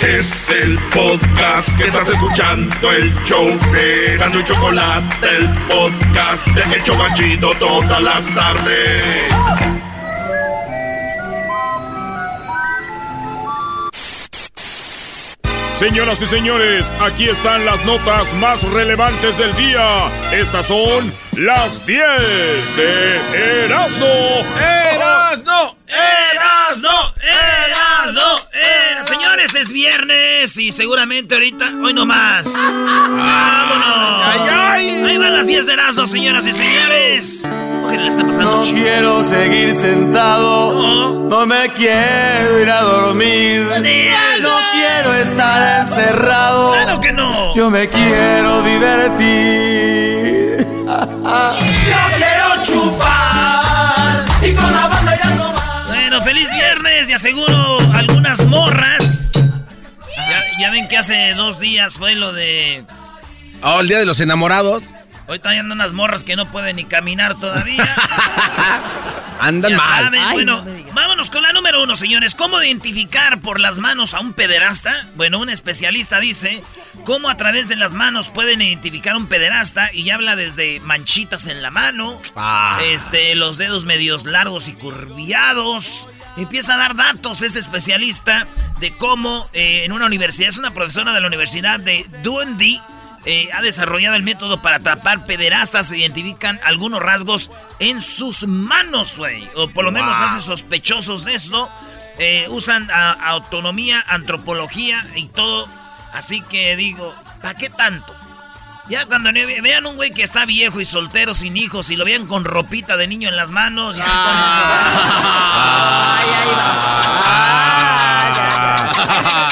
Es el podcast que estás escuchando, el show de Gano y Chocolate, el podcast de Hecho Banchito todas las tardes. Señoras y señores, aquí están las notas más relevantes del día. Estas son las 10 de Erasmo. ¡Erasno! ¡Erasno! ¡Erasno! ¡Erasno! Señores, es viernes y seguramente ahorita, hoy no más. ¡Vámonos! ¡Ay, ay! Ahí van las 10 de Erasmo, señoras y señores. Oye, le está pasando No quiero seguir sentado, No. no me quiero ir a dormir. No quiero estar encerrado, ¡Claro que no! yo me quiero divertir. Yo quiero chupar y con la banda ya no más. Bueno, feliz viernes y aseguro algunas morras. Ya, ven que hace dos días fue lo de... Oh, el día de los enamorados. Hoy están andan unas morras que no pueden ni caminar todavía. Andan Ya mal. saben, Ay, bueno, no vámonos con la número uno, señores. ¿Cómo identificar por las manos a un pederasta? Bueno, un especialista dice cómo a través de las manos pueden identificar un pederasta y habla desde manchitas en la mano, Ah. este, los dedos medios largos y curviados. Empieza a dar datos este especialista de cómo eh, en una universidad, es una profesora de la Universidad de Dundee, eh, ha desarrollado el método para atrapar pederastas. Se identifican algunos rasgos en sus manos, güey. O por lo menos Wow. hace sospechosos de esto. Eh, usan a- autonomía, antropología y todo. Así que digo, ¿para qué tanto? Ya cuando vean un güey que está viejo y soltero, sin hijos, y lo vean con ropita de niño en las manos, ya Ah. Ay, ahí con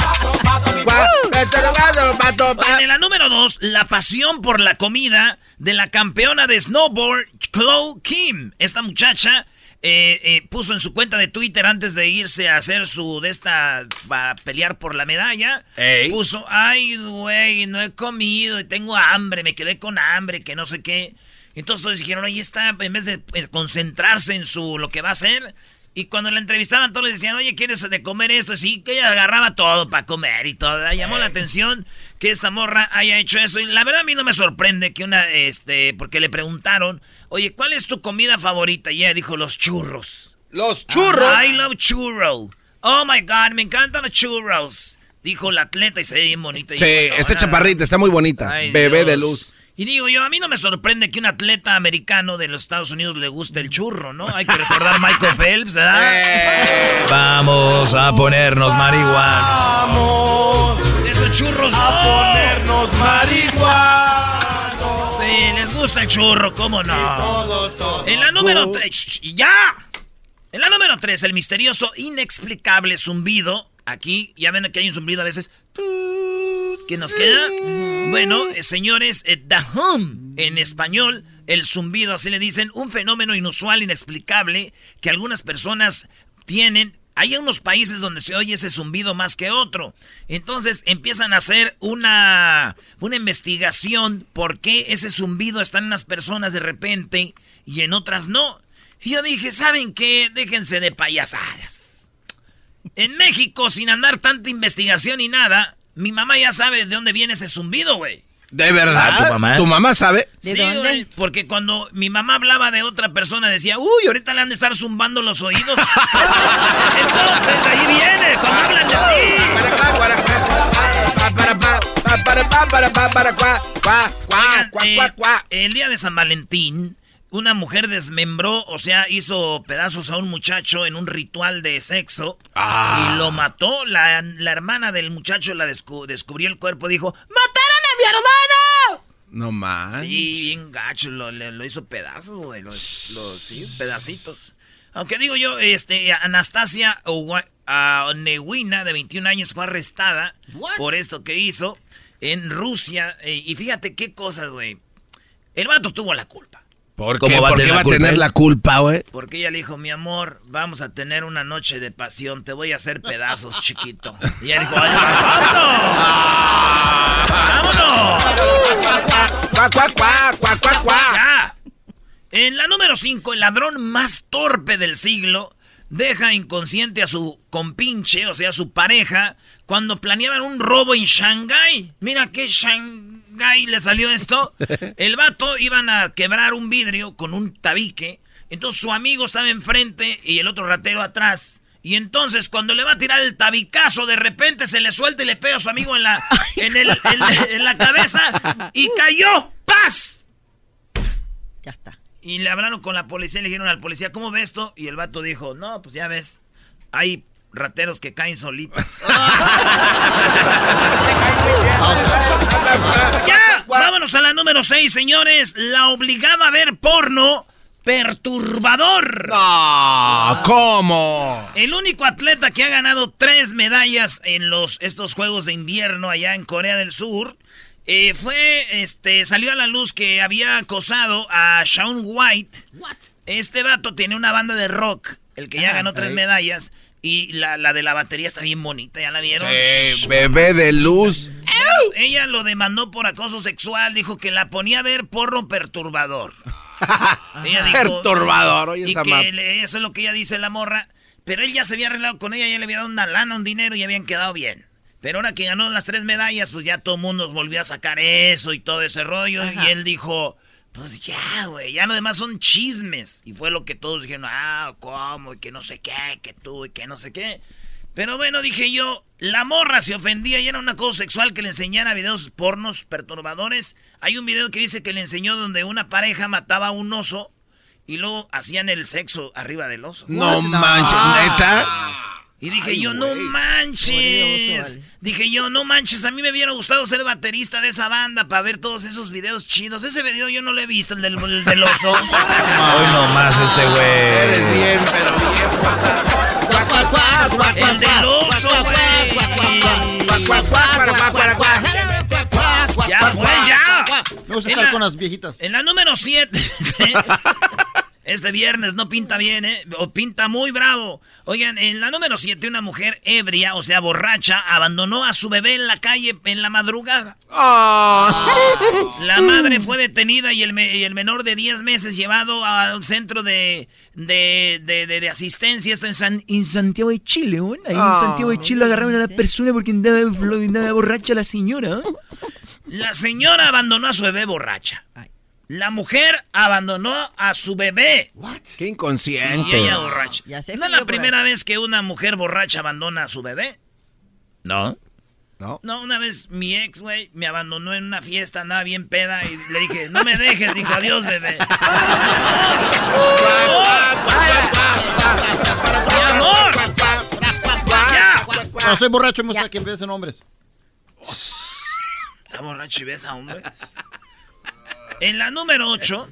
En la número dos, la pasión por la comida de la campeona de snowboard, Chloe Kim. Esta muchacha eh, eh, puso en su cuenta de Twitter antes de irse a hacer su de esta para pelear por la medalla. Ey. Puso, ay, güey, no he comido y tengo hambre, me quedé con hambre, que no sé qué. Entonces dijeron, ahí está, en vez de eh, concentrarse en su lo que va a hacer. Y cuando la entrevistaban, todos le decían, oye, ¿quieres de comer esto? Sí, que ella agarraba todo para comer y todo. Llamó la atención que esta morra haya hecho eso. Y la verdad a mí no me sorprende que una, este, porque le preguntaron, oye, ¿cuál es tu comida favorita? Y ella dijo, los churros. Los churros. I love churro. Oh my God, me encantan los churros. Dijo la atleta y se ve bien bonita. Sí, esta chaparrita está muy bonita. Ay, Bebé Dios. de luz. Y digo yo, a mí no me sorprende que un atleta americano de los Estados Unidos le guste el churro, ¿no? Hay que recordar a Michael Phelps, ¿verdad? Eh. Vamos a ponernos marihuana. Esos churros a Ponernos marihuana. Sí, les gusta el churro, ¿cómo no? En la número 3, ¡ya! En la número 3, el misterioso, inexplicable zumbido. Aquí, ya ven que hay un zumbido a veces. ¿Qué nos queda? Bueno, eh, señores, eh, the hum, en español, el zumbido, así le dicen, un fenómeno inusual, inexplicable, que algunas personas tienen. Hay unos países donde se oye ese zumbido más que otro. Entonces empiezan a hacer una, una investigación por qué ese zumbido está en unas personas de repente y en otras no. Y yo dije, ¿saben qué? Déjense de payasadas. En México, sin andar tanta investigación y nada, mi mamá ya sabe de dónde viene ese zumbido, güey. ¿De verdad? Ah, ¿tu mamá? ¿Tu mamá sabe? ¿De sí, dónde? güey, porque cuando mi mamá hablaba de otra persona decía, uy, ahorita le han de estar zumbando los oídos. Entonces, ahí viene, cuando hablan de ti. Oigan, eh, el día de San Valentín, una mujer desmembró, o sea, hizo pedazos a un muchacho en un ritual de sexo Ah. y lo mató. La, la hermana del muchacho la descu- descubrió el cuerpo, dijo, ¡mataron a mi hermano! No más. Sí, bien gacho, lo, lo hizo pedazos, güey. Lo, lo- sí, pedacitos. Aunque digo yo, este, Anastasia Owa- ah, Onewina, de 21 años, fue arrestada por esto que hizo en Rusia. eh, y fíjate qué cosas, güey. El vato tuvo la culpa. ¿Por ¿Cómo qué? va a ¿Por qué tener va la a culpa tener la culpa, güey? Porque ella le dijo, mi amor, vamos a tener una noche de pasión, te voy a hacer pedazos, chiquito. Y ella dijo, "Ay, ¡vámonos! ¡Vámonos! En la número 5, el ladrón más torpe del siglo deja inconsciente a su compinche, o sea, a su pareja, cuando planeaban un robo en Shanghái. Mira qué Shanghái le salió esto. El vato iban a quebrar un vidrio con un tabique. Entonces su amigo estaba enfrente y el otro ratero atrás. Y entonces cuando le va a tirar el tabicazo, de repente se le suelta y le pega a su amigo en la, en el- en- en la cabeza y cayó. ¡Paz! Ya está. Y le hablaron con la policía le dijeron al policía, ¿cómo ves esto? Y el vato dijo, no, pues ya ves, hay rateros que caen solitos. ¡Ya! Vámonos a la número 6, señores. La obligaba a ver porno perturbador. No, ¿cómo? El único atleta que ha ganado tres medallas en los, estos Juegos de Invierno allá en Corea del Sur eh, fue, este, salió a la luz que había acosado a Shaun White. Este vato tiene una banda de rock, el que ya Ah, ganó tres medallas. Y la, la de la batería está bien bonita, ¿ya la vieron? Sí, bebé de luz. Ella lo demandó por acoso sexual, dijo que la ponía a ver porno perturbador. Ella dijo- Perturbador, oye y esa que le- eso es lo que ella dice la morra. Pero él ya se había arreglado con ella, ya le había dado una lana, un dinero y habían quedado bien. Pero ahora que ganó las tres medallas, pues ya todo el mundo volvió a sacar eso y todo ese rollo. Ajá. Y él dijo, pues ya, güey, ya lo demás son chismes. Y fue lo que todos dijeron, ah, ¿cómo? Y que no sé qué, que tú y que no sé qué. Pero bueno, dije yo, la morra se ofendía y era un acoso sexual que le enseñara videos pornos perturbadores. Hay un video que dice que le enseñó donde una pareja mataba a un oso y luego hacían el sexo arriba del oso. No manches, neta. Y dije Ay, yo, güey. no manches. Dije yo, no manches, a mí me hubiera gustado ser baterista de esa banda para ver todos esos videos chidos. Ese video yo no lo he visto, el del, el del oso. Hoy nomás este güey. Eres bien, pero bien. el del oso, güey. Ya, pues, ya. Me gusta En estar la- con las viejitas. En la número 7. Este viernes no pinta bien, ¿eh? O pinta muy bravo. Oigan, en la número 7, una mujer ebria, o sea, borracha, abandonó a su bebé en la calle en la madrugada. Ah. La madre fue detenida y el, me- y el menor de 10 meses llevado al centro de, de, de- de- de asistencia. Esto en, San- en Santiago de Chile, ¿no? Ahí en Ah. Santiago de Chile agarraron a la persona porque andaba, andaba borracha la señora. La señora abandonó a su bebé borracha. La mujer abandonó a su bebé. Qué Y inconsciente. ella borracha. Ya se ¿No es la primera vez que una mujer borracha abandona a su bebé? ¿No? ¿No? No, una vez mi ex, güey, me abandonó en una fiesta, andaba bien peda y le dije, no me dejes, dijo, adiós, bebé. ¡Mi amor! ¡Ya! Cuando soy borracho me gusta que besen hombres. Está borracho y besa, hombre. En la número 8,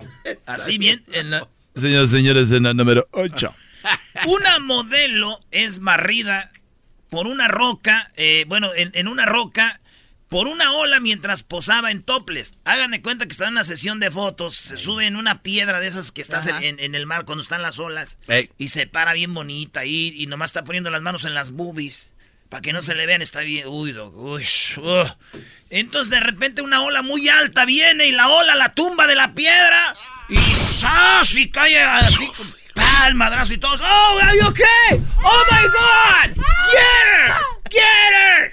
así bien, en la... Señores, señores, en la número 8. Una modelo es barrida por una roca, eh, bueno, en, en una roca, por una ola mientras posaba en toples. Hagan de cuenta que está en una sesión de fotos, se sube en una piedra de esas que estás en, en- en el mar cuando están las olas, Ey. y se para bien bonita ahí, y nomás está poniendo las manos en las boobies. Para que no se le vean, está bien. Uy, doc, uy. Entonces de repente una ola muy alta viene y la ola la tumba de la piedra. Y ¡zas! Y cae así. ¡pah! El madrazo y todos. ¡Oh, are you okay? ¡Oh my god! ¡Get her! ¡Get her!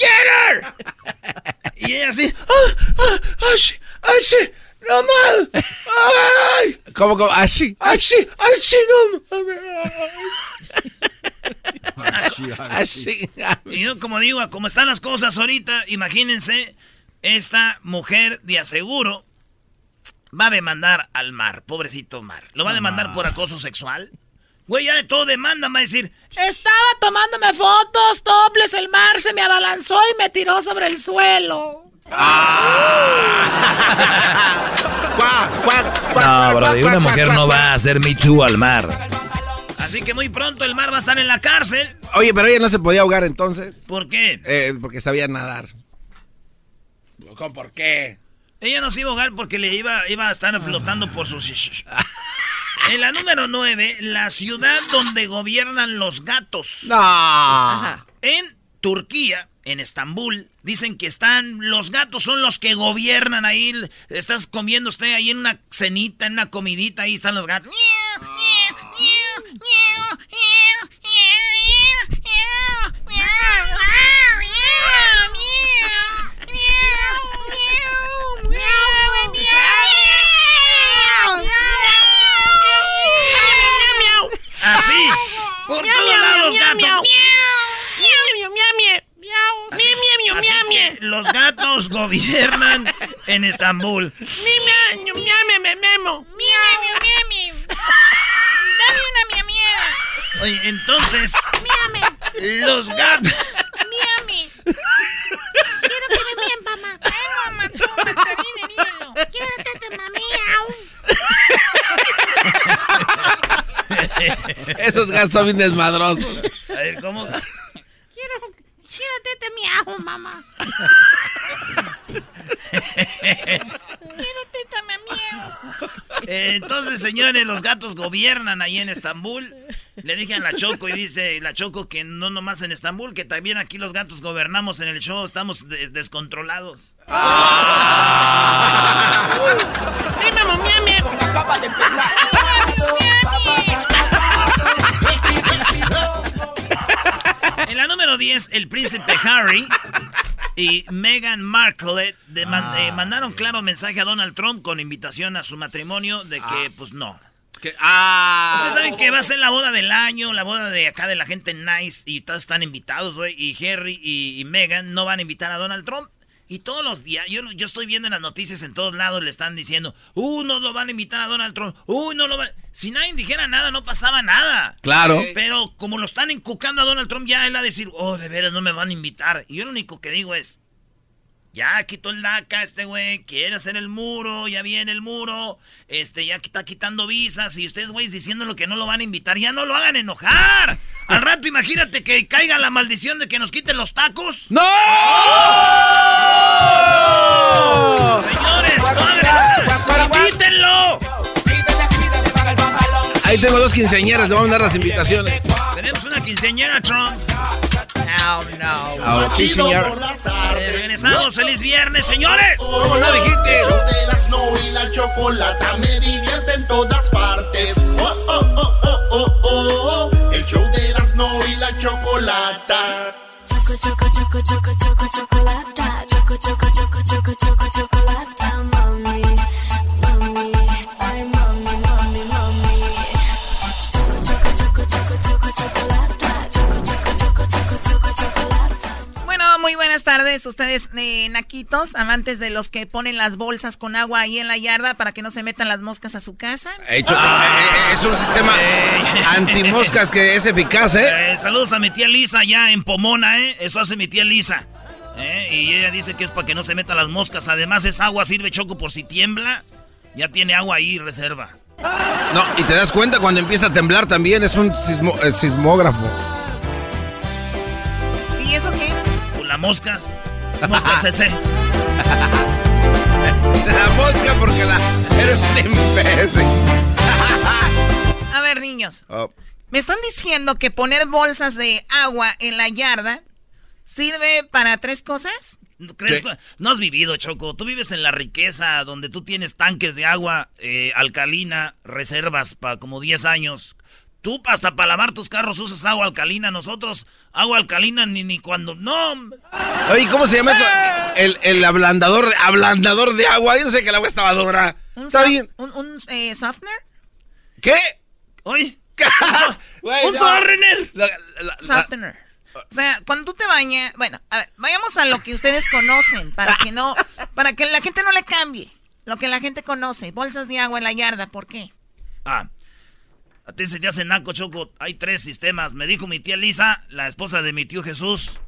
¡Get her! Y ella así. ¡Ah! ¡Ah! ¡Ah! ¡Ah! ¡No mal! ¡Ay! ¿Cómo, cómo? Así. ¡Ay, sí! ¡Ay, sí! ¡No Así. Y yo, como digo, como están las cosas ahorita, imagínense, esta mujer de aseguro va a demandar al mar, pobrecito mar. Lo va a demandar por acoso sexual. Güey, ya de todo demanda, va a decir, estaba tomándome fotos, toples, el mar se me abalanzó y me tiró sobre el suelo. Cuac, No, cuac, bro, cuac, una mujer no va a hacer Me Too al mar. Así que muy pronto el mar va a estar en la cárcel. Oye, pero ella no se podía ahogar entonces. ¿Por qué? Eh, porque sabía nadar. ¿Cómo por qué? Ella no se iba a ahogar porque le iba, iba a estar flotando por sus... En la número 9, la ciudad donde gobiernan los gatos. No. Ajá. En Turquía, en Estambul. Dicen que están, los gatos son los que gobiernan ahí. Estás comiendo usted ahí en una cenita, en una comidita, ahí están los gatos. Así, por todos lados los gatos gobiernan en Estambul. Mi miau, miau, me memo. Miau, miau, miau. Dame una mia mia. Oye, entonces, los gatos... Miami. Quiero que me mien, mamá. Ay, mamá, toma, termine, dímelo. Quiero tete, mamiau. Esos gatos son bien desmadrosos. A ver, ¿cómo? Quiero, quiero tete, miau, mamá. Quiero tete, miau. Eh, entonces, señores, los gatos gobiernan ahí en Estambul. Le dije a la Choco y dice la Choco que no nomás en Estambul, que también aquí los gatos gobernamos en el show, estamos de- descontrolados. Dime, mamiame. Acaba de la número 10, el príncipe Harry y Meghan Markle de man- eh, mandaron claro mensaje a Donald Trump con invitación a su matrimonio de que, pues no. Que- ah. Ustedes saben que va a ser la boda del año, la boda de acá de la gente nice y todos están invitados, güey. Y Harry y, y Meghan no van a invitar a Donald Trump. Y todos los días, yo, yo estoy viendo en las noticias en todos lados, le están diciendo, uh, no lo van a invitar a Donald Trump, uh, no lo van... Si nadie dijera nada, no pasaba nada. Claro. Pero como lo están encucando a Donald Trump, ya él va a decir, oh, de veras no me van a invitar. Y yo lo único que digo es, ya quitó el DACA este güey, quiere hacer el muro, ya viene el muro, este, ya está quitando visas y ustedes, güeyes, diciéndolo que no lo van a invitar, ya no lo hagan enojar. Al rato imagínate que caiga la maldición de que nos quiten los tacos. ¡No! Señores, no hagan- ¡Quítenlo! Ahí tengo dos quinceañeras, le vamos a dar las invitaciones. Tenemos una quinceañera, Trump. Oh, no. Ah, sí, Chido señor. Eh. Regresamos, feliz viernes, señores. ¿Cómo no dijiste? El show de Erasmo y la chocolata me divierte en todas partes. Oh, oh, oh, oh, oh, oh, oh. El show de Erasmo y la chocolata. Choco, choco, choco, choco, choco, chocolata. Tardes, ustedes eh, naquitos, amantes de los que ponen las bolsas con agua ahí en la yarda para que no se metan las moscas a su casa. Hecho, eh, eh, es un sistema antimoscas que es eficaz, ¿eh? Eh, saludos a mi tía Lisa allá en Pomona, ¿eh? Eso hace mi tía Lisa. ¿eh? Y ella dice que es para que no se metan las moscas. Además, es agua, sirve choco por si tiembla. Ya tiene agua ahí, reserva. No, y te das cuenta cuando empieza a temblar también, es un sismo- eh, sismógrafo. Con la mosca. CC. La mosca porque la... Eres un imbécil. A ver, niños, Oh, me están diciendo que poner bolsas de agua en la yarda sirve para tres cosas. ¿Crees ¿Qué? que- No has vivido, Choco. Tú vives en la riqueza, donde tú tienes tanques de agua eh, alcalina, reservas para como 10 años. Tú hasta para lavar tus carros usas agua alcalina. Nosotros, agua alcalina ni, ni cuando... No, Oye, ¿cómo se llama eso? El, el ablandador, de- ablandador de agua. Yo no sé que el agua estaba dura. ¿Un Está soft- bien. ¿Un, un, eh, softener? ¿Qué? oye, un no. Softener. La- la- la- Softener. O sea, cuando tú te bañas, bueno, a ver, vayamos a lo que ustedes conocen para que no, para que la gente no le cambie. Lo que la gente conoce, bolsas de agua en la yarda, ¿por qué? Ah, a ti se te hace naco, Choco. Hay tres sistemas. Me dijo mi tía Lisa, la esposa de mi tío Jesús,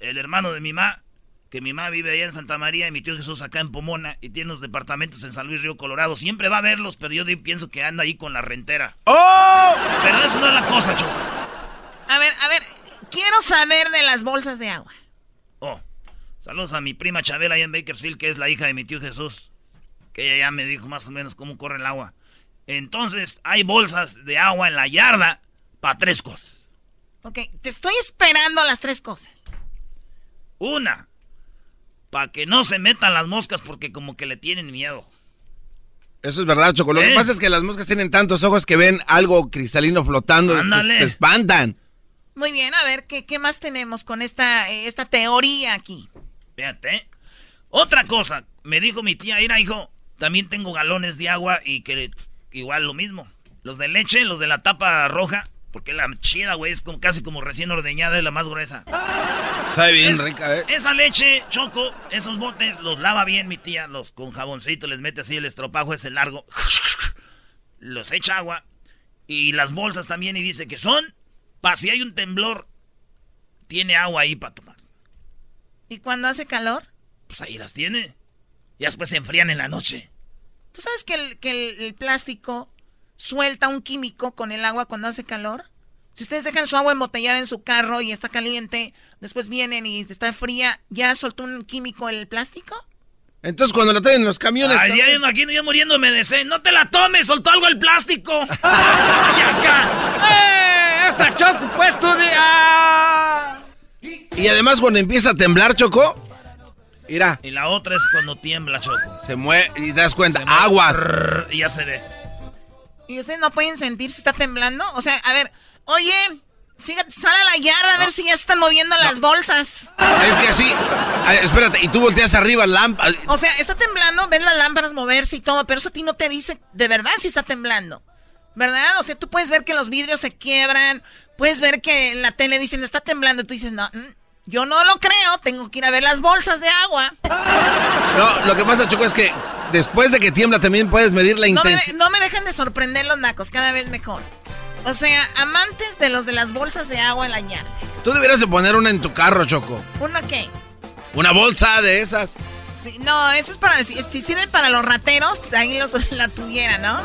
el hermano de mi mamá, que mi mamá vive allá en Santa María y mi tío Jesús acá en Pomona y tiene unos departamentos en San Luis Río Colorado. Siempre va a verlos, pero yo pienso que anda ahí con la rentera. ¡Oh! Pero eso no es la cosa, Choco. A ver, a ver, quiero saber de las bolsas de agua. Oh, saludos a mi prima Chabela allá en Bakersfield, que es la hija de mi tío Jesús. Que ella ya me dijo más o menos cómo corre el agua. Entonces, hay bolsas de agua en la yarda para tres cosas. Ok, te estoy esperando las tres cosas. Una, para que no se metan las moscas porque como que le tienen miedo. Eso es verdad, Choco. Lo que pasa es que las moscas tienen tantos ojos que ven algo cristalino flotando. Se, se espantan. Muy bien, a ver, ¿qué, qué más tenemos con esta, eh, esta teoría aquí? Fíjate. Otra cosa, me dijo mi tía, mira hijo, también tengo galones de agua y que igual lo mismo. Los de leche, los de la tapa roja, porque la chida, güey, es como, casi como recién ordeñada, es la más gruesa. Sabe bien Es- rica, ¿eh? Esa leche, choco, esos botes los lava bien mi tía, los con jaboncito, les mete así el estropajo ese largo, los echa agua y las bolsas también y dice que son, para si hay un temblor, tiene agua ahí para tomar. ¿Y cuando hace calor? Pues ahí las tiene. Y después se enfrían en la noche. ¿Tú sabes que el, que el, el plástico suelta un químico con el agua cuando hace calor? Si ustedes dejan su agua embotellada en su carro y está caliente, después vienen y está fría, ¿ya soltó un químico el plástico? Entonces cuando la traen en los camiones... Ay, ya me imagino yo muriéndome de sed. ¡No te la tomes! ¡Soltó algo el plástico! ¡Y acá! ¡Eh! ¡Esta choco puesto de... ¡Ah! Y además cuando empieza a temblar, Choco, mira, Y la otra es cuando tiembla, Choco. se mueve y te das cuenta, aguas. Y ya se ve. ¿Y ustedes no pueden sentir si está temblando? O sea, a ver, oye, fíjate, sale a la yarda a ver si ya se están moviendo las bolsas. Es que así, espérate, y tú volteas arriba, lámpara. O sea, está temblando, ves las lámparas moverse y todo, pero eso a ti no te dice de verdad si está temblando. ¿Verdad? O sea, tú puedes ver que los vidrios se quiebran, puedes ver que en la tele dicen está temblando, y tú dices, no, mm, yo no lo creo, tengo que ir a ver las bolsas de agua. No, lo que pasa, Choco, es que después de que tiembla también puedes medir la No me, intensidad. no me dejan de sorprender los nacos, cada vez mejor. O sea, amantes de los de las bolsas de agua en la yarda. Tú deberías de poner una en tu carro, Choco. ¿Una qué? Una bolsa de esas. Sí, no, eso es para, si, si sirve para los rateros, ahí los, la tuviera, ¿no?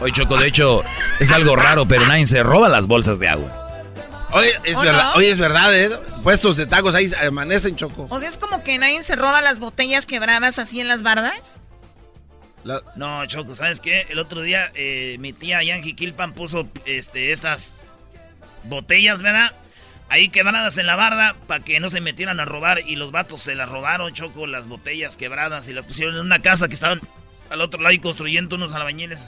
Oye, Choco, de hecho, es algo raro, pero nadie se roba las bolsas de agua. Oye, es ¿O verdad, no? oye, es verdad, ¿eh? Puestos de tacos ahí amanecen, Choco. O sea, es como que nadie se roba las botellas quebradas así en las bardas. La- No, Choco, ¿sabes qué? El otro día eh, mi tía Yanji Kilpan puso este, estas botellas, ¿verdad? Ahí quebradas en la barda para que no se metieran a robar y los vatos se las robaron, Choco, las botellas quebradas y las pusieron en una casa que estaban al otro lado y construyendo unos albañiles.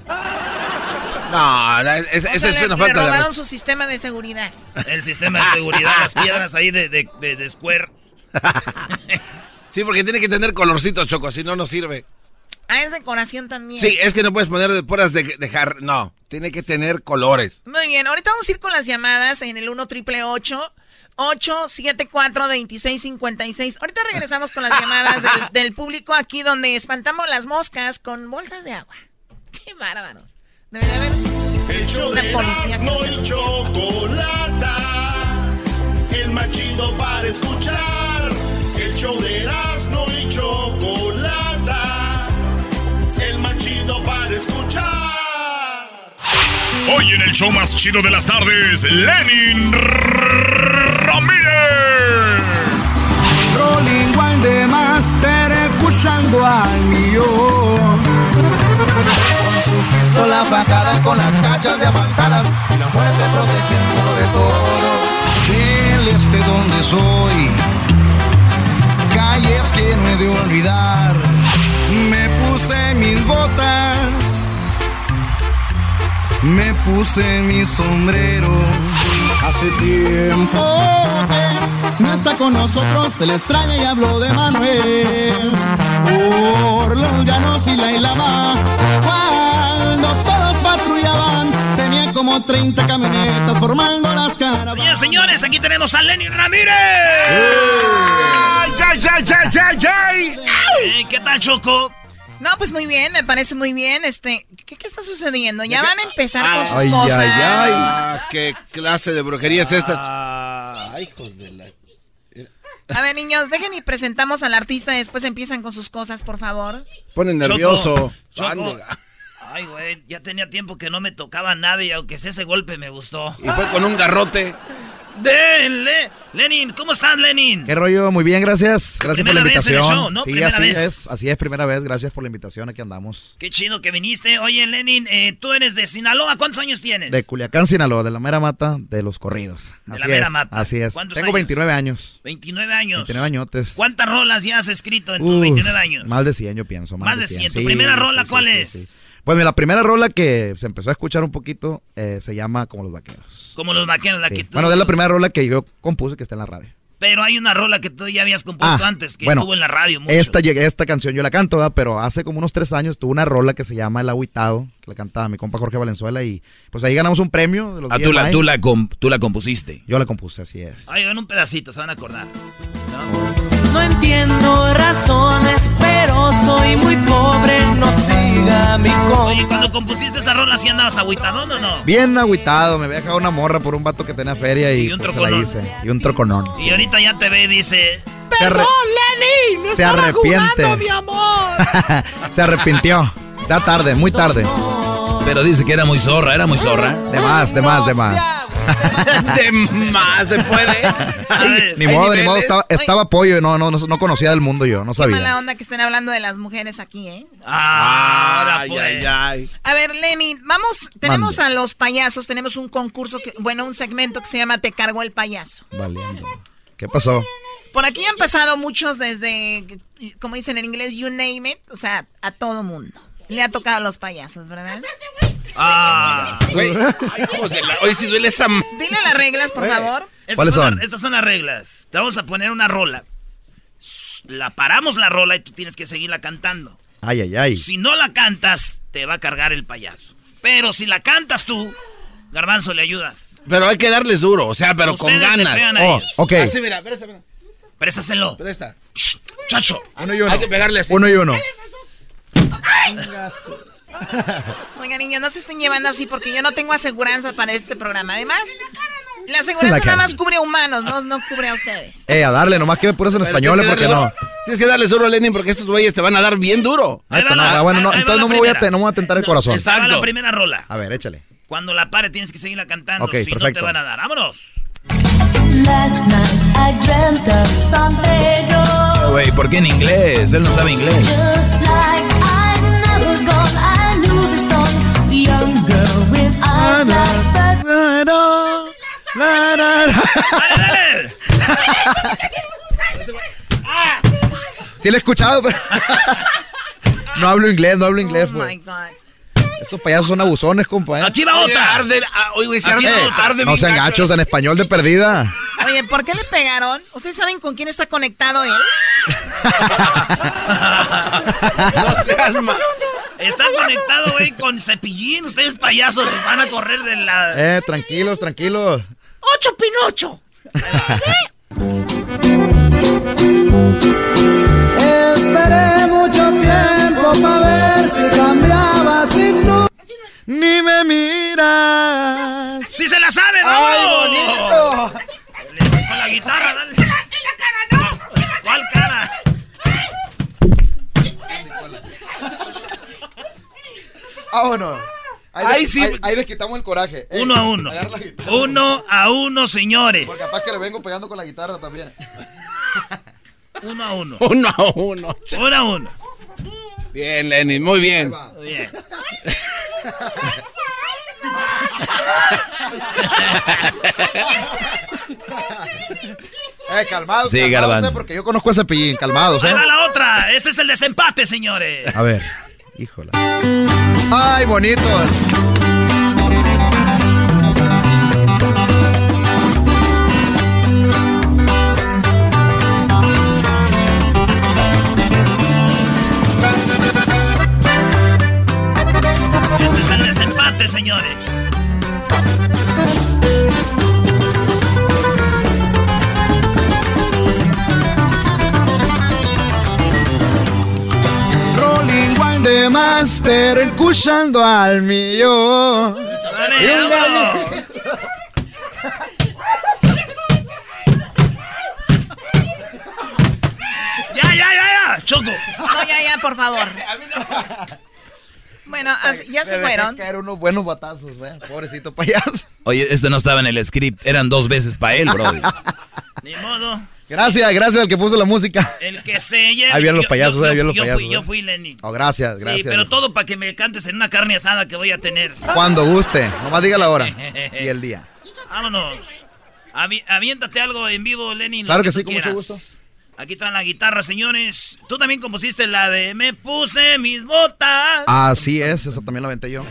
No, no, es- es- O esa sea, es le, una le falta de... robaron su sistema de seguridad. El sistema de seguridad, las piedras ahí de, de, de- de Square. Sí, porque tiene que tener colorcito, Choco, si no, no sirve. Ah, es decoración también. Sí, es que no puedes poner de puras de dejar... No, tiene que tener colores. Muy bien, ahorita vamos a ir con las llamadas en el 1 triple 874 2656 Ahorita regresamos con las llamadas del, del público aquí donde espantamos las moscas con bolsas de agua. Qué bárbaros. Debería haber El show una de policía se- y Chocolata. El más chido para escuchar. El show de Erasmo y Chocolata. Hoy en el show más chido de las tardes, Lenin Ramírez. Rolling One de Master escuchando al su pistola fajada con las cachas diamantadas y la muerte protegiendo de todo. Del este donde soy, calles que no he de olvidar. Me puse mi sombrero hace tiempo que no está con nosotros, se les extraña y hablo de Manuel. Por los llanos y la ilama, cuando todos patrullaban, tenía como 30 camionetas formando las caravanas. Señores, señores, aquí tenemos a Lenin Ramírez. ¡Ay, ay, ay, ay, ay, ay! ¿Qué tal, Choco? No, pues muy bien, me parece muy bien. Este, ¿qué, qué está sucediendo? Ya van a empezar con sus Ay, ay, cosas. ay. Ah, ¿Qué clase de brujería es esta? Ay, hijos de la... A ver, niños, dejen y presentamos al artista y después empiezan con sus cosas, por favor. Pone nervioso. Choco. Ay, güey, ya tenía tiempo que no me tocaba nada y aunque sea ese golpe me gustó. Y fue con un garrote. Denle. Lenin, ¿cómo estás, Lenin? ¿Qué rollo? Muy bien, gracias. Gracias por la Primera vez en el invitación. show, ¿no? Sí, Primera así vez. es, así es, primera vez. Gracias por la invitación, aquí andamos. Qué chido que viniste. Oye, Lenin, eh, tú eres de Sinaloa. ¿Cuántos años tienes? De Culiacán, Sinaloa, de la mera mata de los corridos. De así la mera es, mata. Así es. ¿Cuántos Tengo años? 29 años. 29 años. 29 añotes. ¿Cuántas rolas ya has escrito en tus Uf, 29 años? Más de 100, yo pienso. Más, Más de 100. ¿Tu Sí, primera rola sí, cuál sí, es? Pues mira, la primera rola que se empezó a escuchar un poquito eh, se llama Como los Vaqueros. Como los vaqueros, la Sí. que tú... Bueno, es la primera rola que yo compuse que está en la radio. Pero hay una rola que tú ya habías compuesto Ah, antes, que bueno, estuvo en la radio mucho. Esta, llegué- esta canción yo la canto, ¿verdad? pero hace como unos tres años tuve una rola que se llama El Agüitado, que la cantaba mi compa Jorge Valenzuela y pues ahí ganamos un premio de los Ah, tú la, tú, la com- tú la compusiste. Yo la compuse, así es. Oigan, un pedacito, se van a acordar. No entiendo razones, pero soy muy pobre. No siga mi Oye, cuando compusiste esa rola, ¿sí andabas agüitadón o no? Bien agüitado, me había dejado una morra por un vato que tenía feria y, Y un pues, se la hice. Y un troconón. Y ahorita ya te ve y dice... Arre- Lenny! ¡No Se estaba arrepiente. jugando, mi amor! se arrepintió. Da tarde, muy tarde. Pero dice que era muy zorra, era muy zorra. De más, de más, de más. De más se puede. Ni modo, ni modo, niveles. estaba, estaba pollo y no, no, no, no conocía del mundo yo, no Qué mala sabía. onda que estén hablando de las mujeres aquí, ¿eh? Ah, Ay, ay, ay. A ver, Lenny, vamos, tenemos Mande. a los payasos, tenemos un concurso, que, bueno, un segmento que se llama Te cargo el payaso. Valiendo. ¿Qué pasó? Por aquí han pasado muchos desde, como dicen en inglés, you name it, o sea, a todo mundo. Le ha tocado a los payasos, ¿verdad? Ah. Güey, Oye, si duele esa... m- Dile las reglas, por favor. Estas ¿Cuáles son? las- estas son las reglas. Te vamos a poner una rola. La paramos la rola y tú tienes que seguirla cantando. Ay, ay, ay. Si no la cantas, te va a cargar el payaso. Pero si la cantas tú, Garbanzo, le ayudas. Pero hay que darles duro, o sea, pero con Ustedes ganas. Oh, ok. Así, mira, presta, mira. Préstaselo. Presta. Shh, chacho. Uno y uno. Hay que pegarle así. Uno y uno. Oiga, niños, no se estén llevando así porque yo no tengo aseguranza para este programa. Además, la aseguranza La nada más cubre a humanos, no, no cubre a ustedes. Eh, a darle, nomás que puras en español, porque darle no. duro. Tienes que darles duro a Lenin porque estos güeyes te van a dar bien duro. Ahí está, la- no, bueno, no, entonces no me, voy a no me voy a tentar el corazón. Exacto. la primera rola. A ver, échale. Cuando la pare tienes que seguirla cantando, Ok, si no te perfecto. van a dar. ¡Vámonos! Last night I dreamt of San Pedro. Güey, ¿por qué en inglés? Él no sabe inglés. Just like Sí lo he escuchado, pero... no hablo inglés, no hablo inglés, Oh my pues. God. Estos payasos son abusones, compa. ¿eh? Aquí va otra. arde, ah, oye, güey, se arde, va otra. arde No sean gacho. gachos en español de perdida. Oye, ¿por qué le pegaron? ¿Ustedes saben con quién está conectado él? No seas Está conectado, güey, con cepillín. Ustedes payasos les van a correr de la... Eh, tranquilos, tranquilos. ¡Ocho Pinocho! Esperé mucho tiempo para ver si cambiabas y tú. Ni me miras. ¡Sí se la sabe, ¡Ay, vámonos! bonito! Le- la guitarra, dale. Vámonos. Ahí, de- sí. ahí, ahí desquitamos el coraje. Uno a uno. Uno a uno, señores. Porque capaz que le vengo pegando con la guitarra también. Uno a uno. Uno a uno. Uno a uno. Bien, Lenin, muy bien. Muy Bien. Eh, calmados, Sí, eh, porque yo conozco ese pillín. Calmados, Ahí eh. va la otra. Este es el desempate, señores. A ver. Híjola. Ay, bonito. Este es el desempate, señores. De Master, escuchando al millón. Ya, ya, ya, ya. Choco. No, ya, ya, por favor. Bueno, así- ya se fueron. caer unos buenos batazos, eh. Pobrecito payaso. Oye, esto no estaba en el script. Eran dos veces para él, bro. Ni modo. Gracias, gracias al que puso la música. El que se lleve. Ahí vienen los yo- payasos, yo- ahí vienen los yo payasos, Fui, yo eh. fui, Lenny. Oh, gracias, gracias. Sí, pero todo para que me cantes en una carne asada que voy a tener. Cuando guste, nomás diga la hora y el día. Vámonos. Avi- aviéntate algo en vivo, Lenny. Claro que sí, con mucho gusto. Aquí traen la guitarra, señores. Tú también compusiste la de Me puse mis botas. Así es, esa también la aventé yo.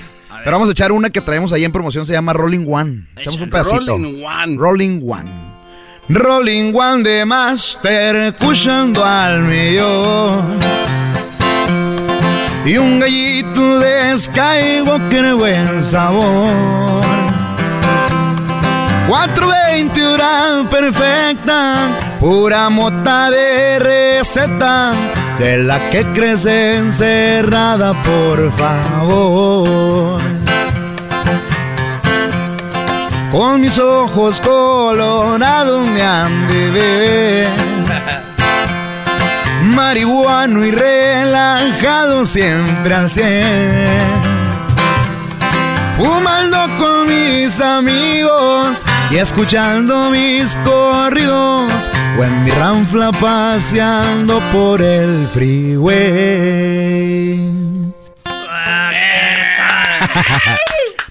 Pero vamos a echar una que traemos ahí en promoción, se llama Rolling One. Echamos un pedacito. Rolling One. Rolling One. Rolling One de Master, escuchando al millón. Y un gallito de Skywalker, buen sabor. 420 hora perfecta, pura mota de receta, de la que crece encerrada, por favor. Con mis ojos colorados me han de ver. Marihuano y relajado siempre así. Fumando con mis amigos y escuchando mis corridos. O en mi ranfla paseando por el freeway.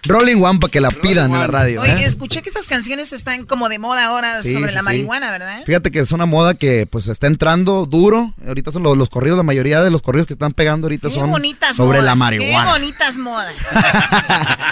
Rolling One para que la pidan en la radio. Oye, ¿eh? escuché que estas canciones están como de moda ahora Sí, sobre sí, la sí. marihuana, ¿verdad? Fíjate que es una moda que pues está entrando duro. Ahorita son los, los corridos, la mayoría de los corridos que están pegando ahorita Qué son bonitas sobre modas. la Qué marihuana. bonitas modas.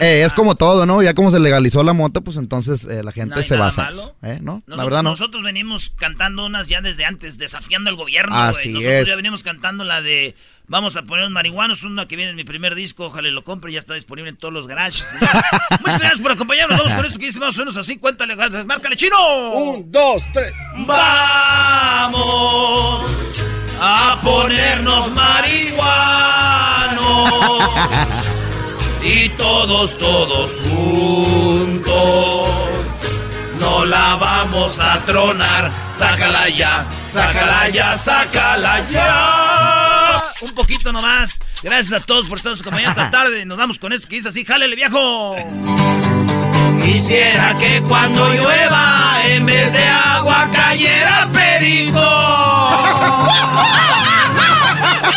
Eh, es como todo, ¿no? Ya como se legalizó la mota, pues entonces eh, la gente No se basa. ¿eh? ¿No? la Nosotros, verdad no. nosotros venimos cantando unas ya desde antes, desafiando al gobierno, Así güey. Nosotros es. ya venimos cantando la de Vamos a poner un marihuanos, una que viene en mi primer disco, ojalá lo compre, ya está disponible en todos los garages. Muchas gracias por acompañarnos, vamos con esto que dice más o menos así, cuéntale, márcale chino. Un, dos, tres. Vamos a ponernos marihuanos y todos, todos juntos. No la vamos a tronar, sácala ya, sácala ya, sácala ya. Un poquito nomás. Gracias a todos por estar acompañando esta tarde. Nos vamos con esto que dice así, jálele viejo. Quisiera que cuando llueva en vez de agua cayera perico.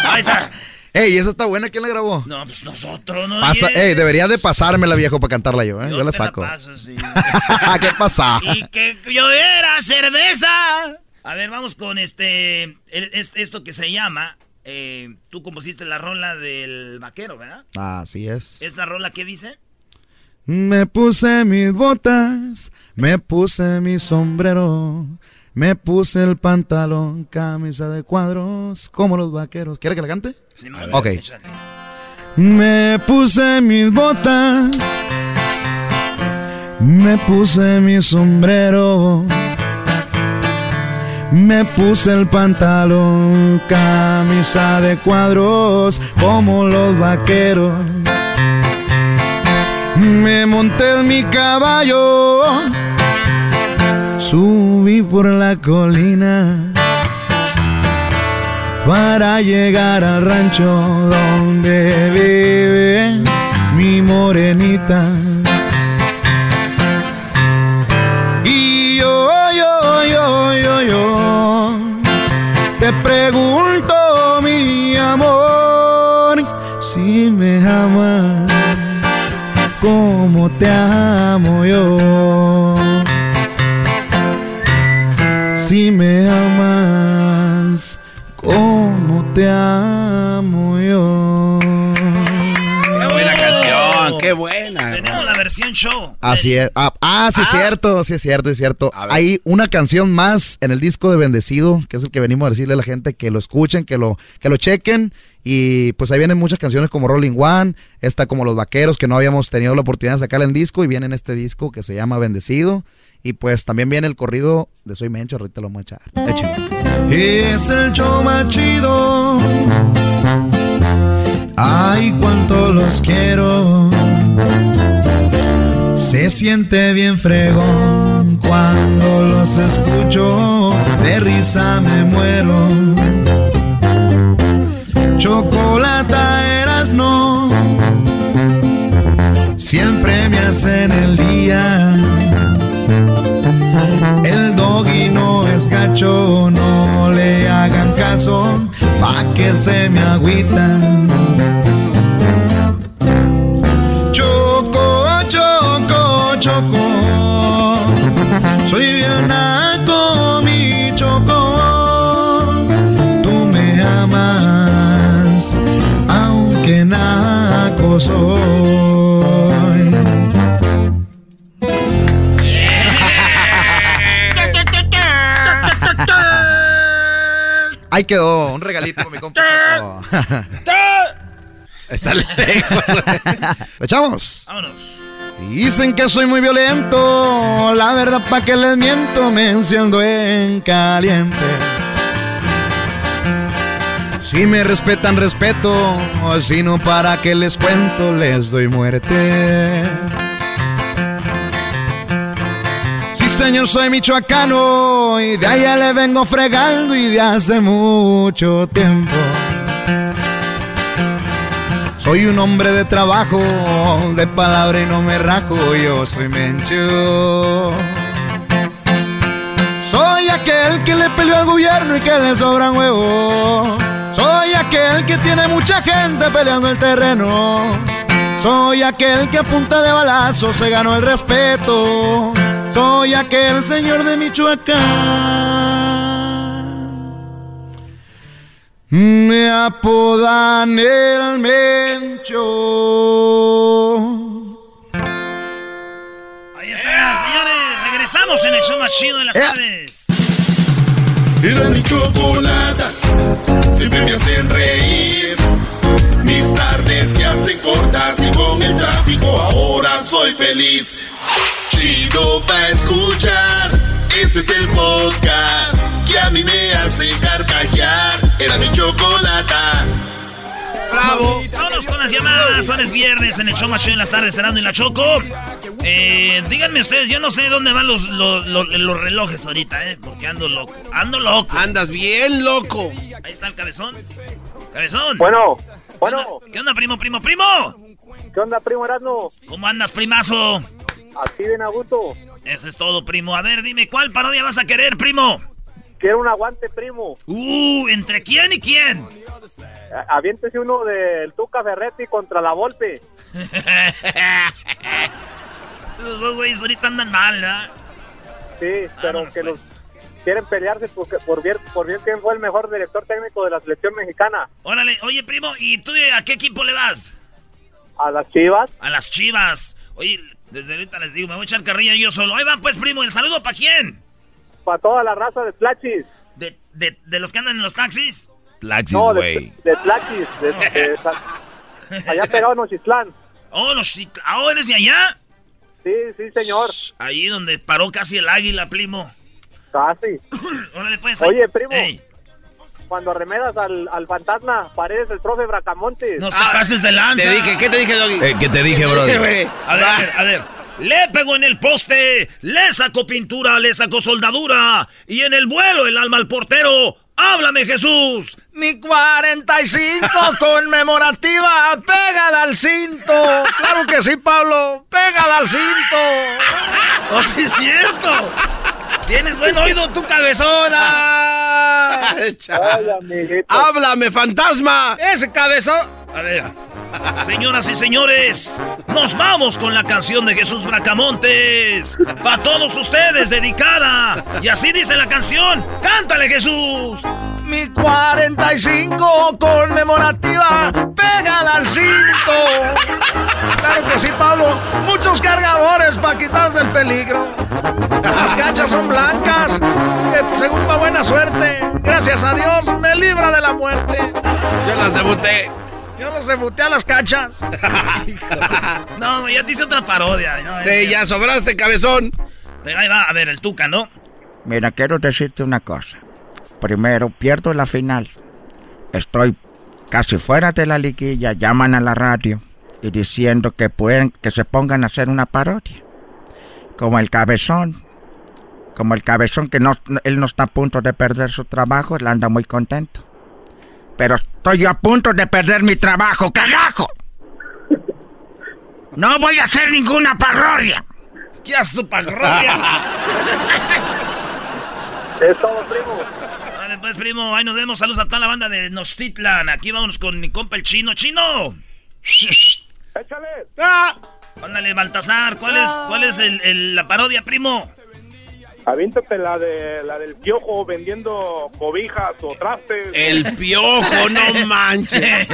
Ahí está. Ey, esa está buena, ¿quién la grabó? No, pues nosotros, ¿no? Pasa, ey, debería de pasármela, viejo, para cantarla yo, ¿eh? Yo, la te la saco. paso, sí. ¿Qué pasa? y que lloviera cerveza. A ver, vamos con este, el- este- esto que se llama. Eh, tú compusiste la rola del vaquero, ¿verdad? Así es. ¿Esta rola qué dice? Me puse mis botas, me puse mi sombrero, me puse el pantalón, camisa de cuadros, como los vaqueros. ¿Quiere que la cante? Sí, ok. Me puse mis botas, me puse mi sombrero, me puse el pantalón, camisa de cuadros, como los vaqueros. Me monté en mi caballo, subí por la colina para llegar al rancho donde vive mi morenita. Pregunto, mi amor, si me amas como te amo yo. Si me amas como te amo yo. Qué buena canción, qué buena. Versión show. Así es. Ah, ah, sí es Ah. cierto, sí es cierto, es cierto. Hay una canción más en el disco de Bendecido, que es el que venimos a decirle a la gente que lo escuchen, que lo, que lo chequen. Y pues ahí vienen muchas canciones como Rolling One, esta como Los Vaqueros, que no habíamos tenido la oportunidad de sacarla en disco, y viene en este disco que se llama Bendecido. Y pues también viene el corrido de Soy Mencho, ahorita lo vamos a echar. Échenlo. Es el show más chido. Ay, cuánto los quiero. Se siente bien fregón cuando los escucho. De risa me muero. Chocolata eras no. Siempre me hacen el día. El doggy no es gacho, no le hagan caso, pa' que se me agüitan. chocó. Soy bien naco, mi chocó. Tú me amas, aunque naco soy. Ahí quedó, un regalito para mi compa. Está lejos. Echamos? Vámonos. Dicen que soy muy violento, la verdad pa' que les miento, me enciendo en caliente. Si me respetan, respeto, si no, para que les cuento, les doy muerte. Sí, señor, soy michoacano y de allá le vengo fregando y de hace mucho tiempo. Soy un hombre de trabajo, de palabra y no me rajo, yo soy mencho. Soy aquel que le peleó al gobierno y que le sobran huevos. Soy aquel que tiene mucha gente peleando el terreno. Soy aquel que a punta de balazo se ganó el respeto. Soy aquel señor de Michoacán. Me apodan el Mencho. Ahí está, señores. Regresamos en el show más chido de las tardes. Era mi chocolata, siempre me hacen reír. Mis tardes se hacen cortas y con el tráfico ahora soy feliz. Chido pa' escuchar, este es el podcast que a mí me hace carcajear. Chocolata. Bravo. Vámonos con las llamadas. Hoy es viernes en el show más en las tardes, Cerrando y la Choco. Eh, díganme ustedes, yo no sé dónde van los, los, los- los relojes ahorita, ¿eh? Porque ando loco. Ando loco. Andas bien loco. Ahí está el cabezón. Cabezón. Bueno, bueno. ¿Qué onda, primo, primo, primo? ¿Qué onda, primo Erasmo? ¿Cómo andas, primazo? Aquí bien a gusto. Eso es todo, primo. A ver, dime, ¿cuál parodia vas a querer, primo? Quiero un aguante, primo. Uh, ¿entre quién y quién? A- Aviéntese uno del Tuca Ferretti contra la Volpe. Esos dos güeyes ahorita andan mal, ¿verdad? Sí, pero Vámonos, que pues. los quieren pelearse porque, por, bien, por bien quién fue el mejor director técnico de la selección mexicana. Órale, oye, primo, ¿y tú a qué equipo le das? A las Chivas. A las chivas. Oye, desde ahorita les digo, me voy a echar carrilla yo solo. Ahí va, pues, primo, ¿el saludo para quién? Para toda la raza de Tlachis. ¿De, de, de los que andan en los taxis? No, güey. de, de Tlachis. de- de allá pegado en Ochitlán. Oh, los, ah, oh, ¿eres de allá? Sí, sí, señor. Ahí donde paró casi el águila, primo. Casi. Órale, pues. Oye, primo. Ey, Cuando arremedas al, al fantasma, pareces el profe Bracamontes. no te pases de lanza. Te dije, ¿qué te dije, Doggy? Eh, ¿Qué te dije, brother? güey? A ver, a ver, a ver. Le pegó en el poste, le sacó pintura, le sacó soldadura. Y en el vuelo el alma al portero. ¡Háblame, Jesús! Mi 45 conmemorativa, pégala al cinto. Claro que sí, Pablo, pégala al cinto. ¡Oh, sí es cierto! ¡Tienes buen oído, tu cabezona! Ay. ¡Háblame, fantasma! Ese cabezón. A ver, señoras y señores, nos vamos con la canción de Jesús Bracamontes. Para todos ustedes, dedicada. Y así dice la canción. ¡Cántale, Jesús! Mi 45 conmemorativa, pégala al cinto. Claro que sí, Pablo. Muchos cargadores para quitarse del peligro. Las canchas son blancas, que según pa' buena suerte, gracias a Dios, me libra de la muerte. Yo las debuté. Yo los debuté a las canchas. No, ya te hice otra parodia. ¿no? Sí, ya sobraste, cabezón. Pero ahí va, a ver, el Tuca, ¿no? Mira, quiero decirte una cosa. Primero, pierdo la final. Estoy casi fuera de la liguilla. Llaman a la radio y diciendo que pueden que se pongan a hacer una parodia. Como el cabezón. Como el cabezón que no, él no está a punto de perder su trabajo, él anda muy contento. Pero estoy yo a punto de perder mi trabajo, cagajo. No voy a hacer ninguna parodia. ¿Qué haces tu parodia? Es todo, primo. Vale, pues, primo, ahí nos vemos. Saludos a toda la banda de Nostitlan. Aquí vámonos con mi compa el chino. ¡Chino! Échale. ¡Ah! Ándale, Baltasar, ¿cuál es, cuál es el- el- la parodia, primo? Aviéntate la, de, la del piojo vendiendo cobijas o trastes. El piojo, no manches.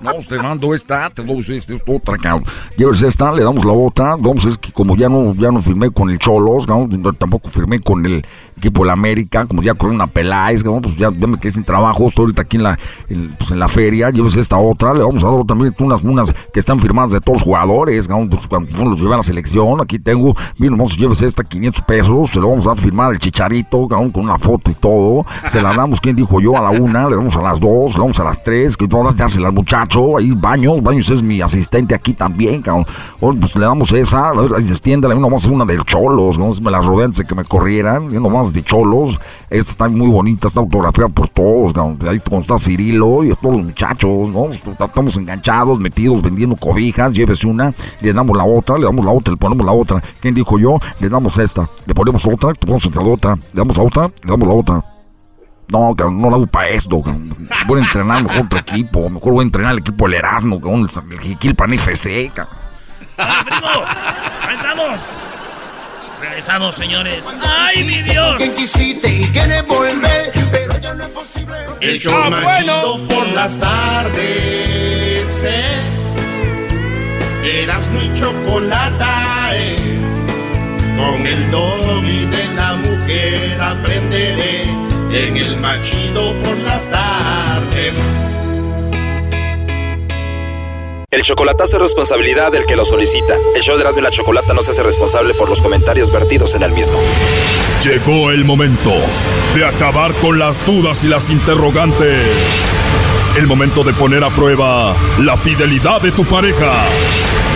No, te mando esta, te doy esta, esta otra, cabrón. Lleves esta, le damos la otra. Vamos, es que como ya no, ya no firmé con el Cholos, cabrón, tampoco firmé con el equipo de la América, como ya con una Peláez, cabrón, pues ya, ya me quedé sin trabajo, estoy ahorita aquí en la, en, pues en la feria, lleves esta otra, le vamos a dar también unas, unas que están firmadas de todos los jugadores, cabrón, pues cuando los llevan a la selección, aquí tengo, miren, vamos, lleves esta 500 pesos, se lo vamos a firmar el chicharito, cabrón, con una foto y todo, se la damos, ¿quién dijo yo? A la una, le damos a las dos, le damos a las tres, que todas darse al muchacho, ahí baños, baños es mi asistente aquí también, cabrón, pues le damos esa, a ver, ahí extiéndela, no vamos a hacer una del cholos, no me la robé antes de que me corrieran, nomás de cholos, esta está muy bonita, está autografiada por todos, cabrón, ahí como está Cirilo y todos los muchachos, ¿no? Estamos enganchados, metidos, vendiendo cobijas, llévese una, le damos la otra, le damos la otra, le ponemos la otra, ¿quién dijo yo? Le damos esta, le ponemos otra, otra, otra, le damos a otra, le damos la otra. No, cabrón, no lo hago para esto, cabrón. Voy a entrenar mejor otro equipo. Mejor voy a entrenar el equipo del Erasmo, cabrón, el Jiquilpan FC, cabrón. ¡Ahí estamos! Regresamos, señores. ¡Ay, mi Dios! Que quisiste y quieres volver, pero ya no es posible. El show Ah, más bueno. chido por las tardes es Erasmo y Chocolata es Con el doggy de la mujer aprenderé En el más chido por las tardes El chocolatazo es responsabilidad del que lo solicita. El show de Erasmo y la Chocolata no se hace responsable por los comentarios vertidos en el mismo. Llegó el momento de acabar con las dudas y las interrogantes. El momento de poner a prueba la fidelidad de tu pareja.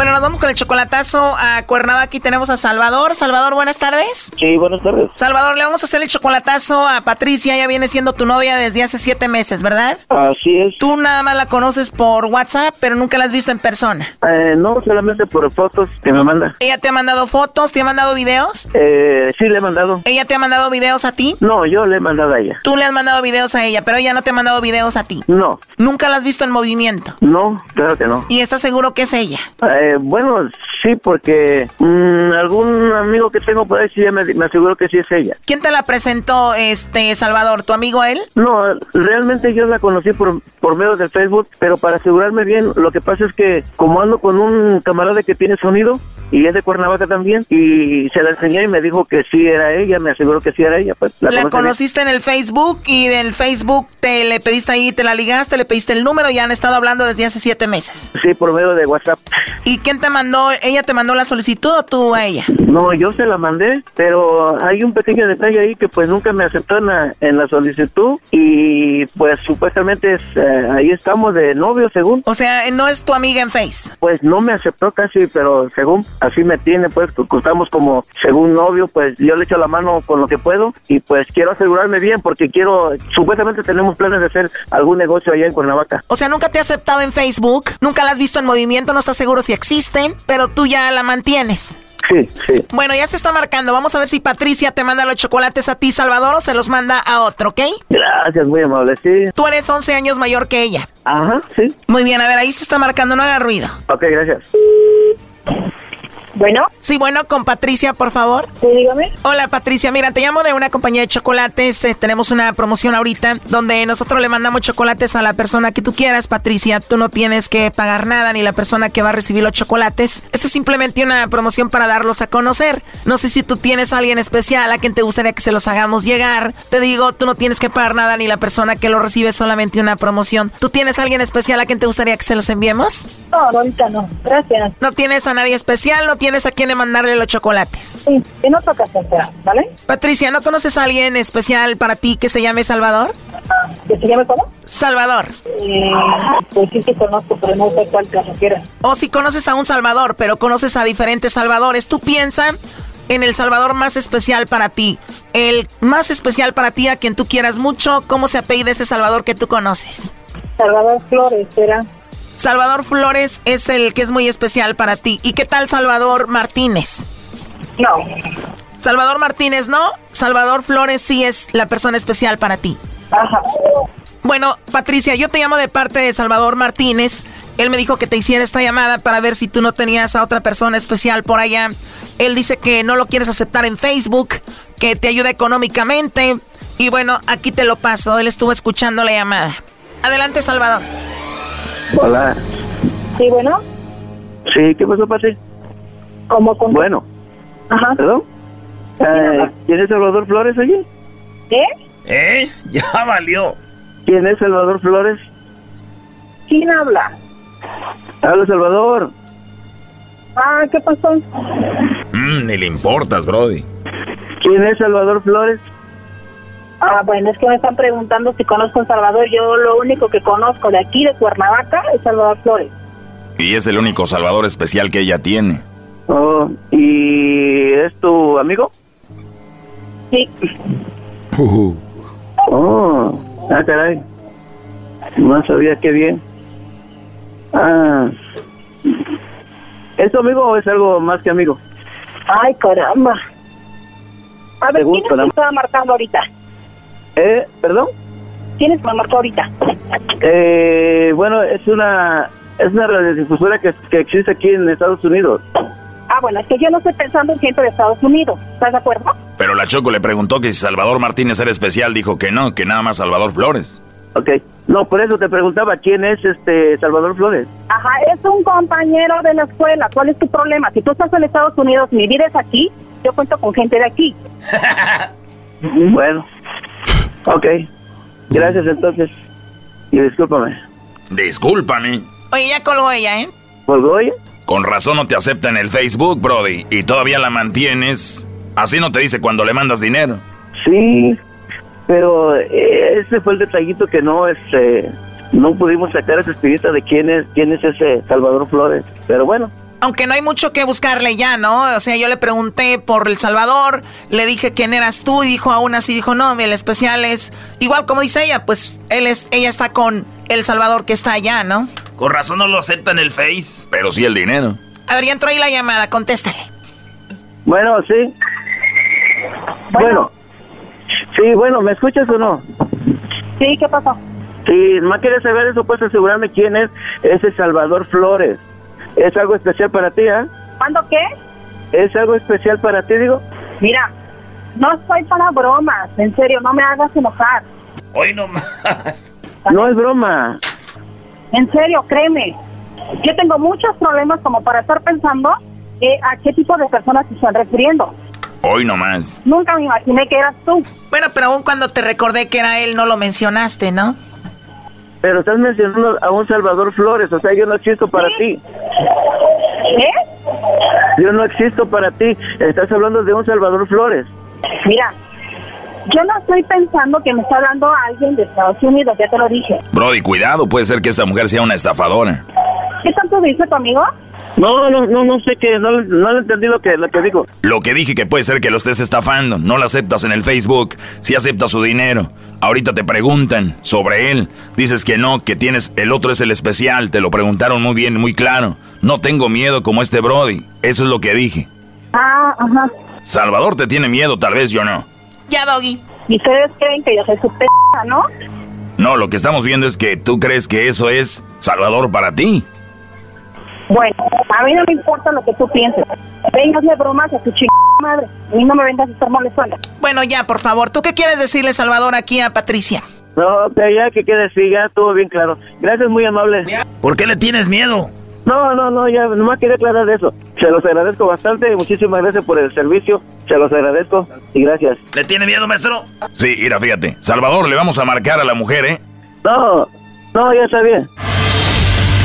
Bueno, nos vamos con el chocolatazo a Cuernavaca. Aquí tenemos a Salvador. Salvador, buenas tardes. Sí, buenas tardes. Salvador, le vamos a hacer el chocolatazo a Patricia. Ella viene siendo tu novia desde hace siete meses, ¿verdad? Así es. Tú nada más la conoces por WhatsApp, pero nunca la has visto en persona. Eh, no, solamente por fotos que me manda. ¿Ella te ha mandado fotos? ¿Te ha mandado videos? Eh, sí, le he mandado. ¿Ella te ha mandado videos a ti? No, yo le he mandado a ella. Tú le has mandado videos a ella, pero ella no te ha mandado videos a ti. No, ¿Nunca la has visto en movimiento? no, claro que no. ¿Y estás seguro que es ella? Eh, bueno, sí, porque mm, algún amigo que tengo por ahí sí me, me aseguró que sí es ella. ¿Quién te la presentó, este, Salvador? ¿Tu amigo él? No, realmente yo la conocí por, por medio del Facebook, pero para asegurarme bien, lo que pasa es que como ando con un camarada que tiene sonido y es de Cuernavaca también, y se la enseñé y me dijo que sí era ella, me aseguró que sí era ella. Pues, La, bien. conociste en el Facebook y del Facebook te le pediste ahí, te la ligaste, le pediste el número y han estado hablando desde hace siete meses. Sí, por medio de WhatsApp. ¿Y quién te mandó? ¿Ella te mandó la solicitud o tú a ella? No, yo se la mandé, pero hay un pequeño detalle ahí que pues nunca me aceptó en la, en la solicitud y pues supuestamente es, eh, ahí estamos de novio según. O sea, no es tu amiga en Face. Pues no me aceptó casi, pero según así me tiene, pues estamos como según novio, pues yo le echo la mano con lo que puedo y pues quiero asegurarme bien porque quiero, supuestamente tenemos planes de hacer algún negocio allá en Cuernavaca. O sea, nunca te ha aceptado en Facebook, nunca la has visto en movimiento, no estás seguro si existen, pero tú ya la mantienes. Sí, sí. Bueno, ya se está marcando. Vamos a ver si Patricia te manda los chocolates a ti, Salvador, o se los manda a otro, ¿ok? Gracias, muy amable, sí. Tú eres 11 años mayor que ella. Ajá, sí. Muy bien, a ver, ahí se está marcando, no haga ruido. Ok, gracias. Bueno. Sí, bueno, con Patricia, por favor. Sí, dígame. Hola, Patricia. Mira, te llamo de una compañía de chocolates. Eh, tenemos una promoción ahorita donde nosotros le mandamos chocolates a la persona que tú quieras, Patricia. Tú no tienes que pagar nada ni la persona que va a recibir los chocolates. Esto es simplemente una promoción para darlos a conocer. No sé si tú tienes a alguien especial a quien te gustaría que se los hagamos llegar. Te digo, tú no tienes que pagar nada ni la persona que lo recibe solamente una promoción. ¿Tú tienes a alguien especial a quien te gustaría que se los enviemos? No, ahorita no. Gracias. ¿No tienes a nadie especial? ¿No tienes a quien mandarle los chocolates? Sí, en otra ocasión será, ¿vale? Patricia, ¿no conoces a alguien especial para ti que se llame Salvador? ¿Que se llame cómo? Salvador. Eh, pues sí, sí conozco, pero no sé cuál te refieres. O si conoces a un Salvador, pero conoces a diferentes Salvadores, tú piensa en el Salvador más especial para ti. El más especial para ti, a quien tú quieras mucho. ¿Cómo se apellida ese Salvador que tú conoces? Salvador Flores, será. Salvador Flores es el que es muy especial para ti. ¿Y qué tal Salvador Martínez? No. Salvador Martínez no. Salvador Flores sí es la persona especial para ti. Ajá. Bueno, Patricia, yo te llamo de parte de Salvador Martínez Él me dijo que te hiciera esta llamada para ver si tú no tenías a otra persona especial por allá. Él dice que no lo quieres aceptar en Facebook, que te ayuda económicamente. Y bueno, aquí te lo paso. Él estuvo escuchando la llamada. Adelante, Salvador. Hola. Sí, bueno. Sí, ¿qué pasó, Pati? ¿Cómo con Bueno. Ajá. ¿Perdón? Eh, ¿Quién es Salvador Flores, oye? ¿Qué? ¿Eh? Ya valió. ¿Quién es Salvador Flores? ¿Quién habla? Habla Salvador. Ah, ¿qué pasó? Mm, ni le importas, Brody. ¿Quién es Salvador Flores? Ah, bueno, es que me están preguntando si conozco a Salvador. Yo lo único que conozco de aquí, de Cuernavaca, es Salvador Flores. Y es el único salvador especial que ella tiene. Oh, ¿y es tu amigo? Sí. Oh, ah, caray. No sabía qué bien. Ah. ¿Es tu amigo o es algo más que amigo? Ay, caramba. A ver, ¿quién es que Panamá. está marcando ahorita? ¿Eh? ¿Perdón? ¿Quién es marcó ahorita? Eh, bueno, es una es una radiodifusora que, que existe aquí en Estados Unidos. Ah, bueno, es que yo no estoy pensando en gente de Estados Unidos. ¿Estás de acuerdo? Pero la Choco le preguntó que si Salvador Martínez era especial, dijo que no, que nada más Salvador Flores. Ok. No, por eso te preguntaba quién es este Salvador Flores. Ajá, es un compañero de la escuela. ¿Cuál es tu problema? Si tú estás en Estados Unidos y mi vida es aquí, yo cuento con gente de aquí. Bueno. Ok. Gracias entonces. Y discúlpame. Discúlpame. Oye, ya colgó ella, ¿eh? ¿Colgó ella? Con razón no te acepta en el Facebook, Brody, y todavía la mantienes. Así no te dice cuando le mandas dinero. Sí, pero eh, ese fue el detallito que no este no pudimos sacar esa espirita de quién es quién es ese Salvador Flores. Pero bueno, Aunque no hay mucho que buscarle ya, ¿no? O sea, yo le pregunté por El Salvador, le dije quién eras tú y dijo aún así, dijo, no, el especial es, igual como dice ella, pues él es, ella está con El Salvador que está allá, ¿no? Con razón no lo acepta en el Face. Pero sí el dinero. A ver, ya entró ahí la llamada, contéstale. bueno, sí. Bueno. Sí, bueno, ¿me escuchas o no? Sí, ¿qué pasó? Si más quieres saber eso, puedes asegurarme quién es ese Salvador Flores. ¿Es algo especial para ti, ah? ¿Cuándo qué? ¿Es algo especial para ti, digo? Mira, no estoy para bromas. En serio, no me hagas enojar. Hoy no más. No es broma. En serio, créeme. Yo tengo muchos problemas como para estar pensando eh, a qué tipo de personas se están refiriendo. Hoy nomás. Nunca me imaginé que eras tú. Bueno, pero aún cuando te recordé que era él, no lo mencionaste, ¿no? Pero estás mencionando a un Salvador Flores, o sea, yo no existo para ti. ¿Qué? Yo no existo para ti. Estás hablando de un Salvador Flores. Mira, yo no estoy pensando que me está hablando a alguien de Estados Unidos, ya te lo dije. Brody, cuidado, puede ser que esta mujer sea una estafadora. ¿Qué tanto dice tu amigo? No, no, no, no sé qué, no, no he entendido lo que, lo que digo. Lo que dije que puede ser que lo estés estafando. No lo aceptas en el Facebook. Si aceptas su dinero. Ahorita te preguntan sobre él. Dices que no, que tienes. El otro es el especial. Te lo preguntaron muy bien, muy claro. No tengo miedo como este Brody. Eso es lo que dije. Ah, ajá. Salvador te tiene miedo, tal vez yo no. Ya, Doggy. Y ustedes creen que yo soy su p***, ¿no? No, lo que estamos viendo es que tú crees que eso es Salvador para ti. Bueno, a mí no me importa lo que tú pienses. Vengas de bromas a tu chingada madre. A mí no me vengas a estar molestando. Bueno, ya, por favor, ¿tú qué quieres decirle, Salvador, aquí a Patricia? No, ya que quede así, ya estuvo bien claro. Gracias, muy amable. ¿Por qué le tienes miedo? No, no, no, ya nomás quería aclarar eso. Se los agradezco bastante, muchísimas gracias por el servicio. Se los agradezco y gracias. ¿Le tiene miedo, maestro? Sí, mira, fíjate. Salvador, le vamos a marcar a la mujer, ¿eh? No, no, ya está bien.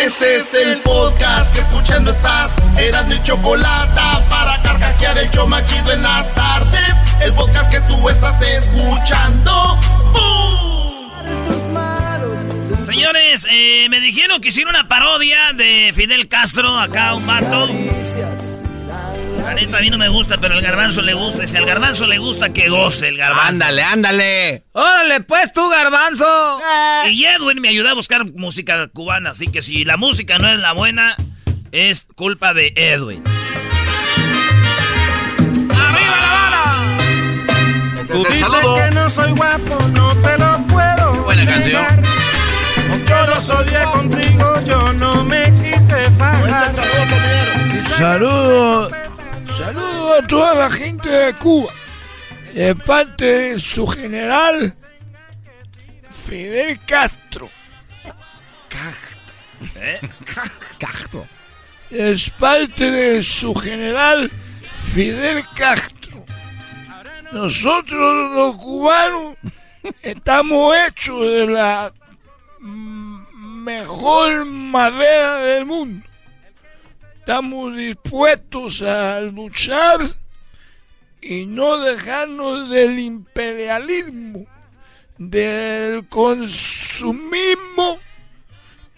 Este es el podcast que escuchando estás. Eran mi chocolate para carcajear el yo machido en las tardes. El podcast que tú estás escuchando. ¡Bum! Señores, eh, me dijeron que hicieron una parodia de Fidel Castro, acá un vato. La neta, a mí no me gusta, pero al garbanzo le gusta. Si al garbanzo le gusta, que goce el garbanzo. Ándale, ándale. Órale, pues tú, garbanzo. Y Edwin me ayuda a buscar música cubana, así que si la música no es la buena, es culpa de Edwin. ¡Arriba la bala! Tú Dice saludo. que no soy guapo, no te lo puedo. Buena canción. Yo lo soñé contigo, yo no me quise fajar. Saludo, saludo a toda la gente de Cuba, de parte de su general Fidel Castro. ¿Eh? Castro. Es parte de su general Fidel Castro. Nosotros los cubanos estamos hechos de la mejor madera del mundo. Estamos dispuestos a luchar y no dejarnos del imperialismo, del consumismo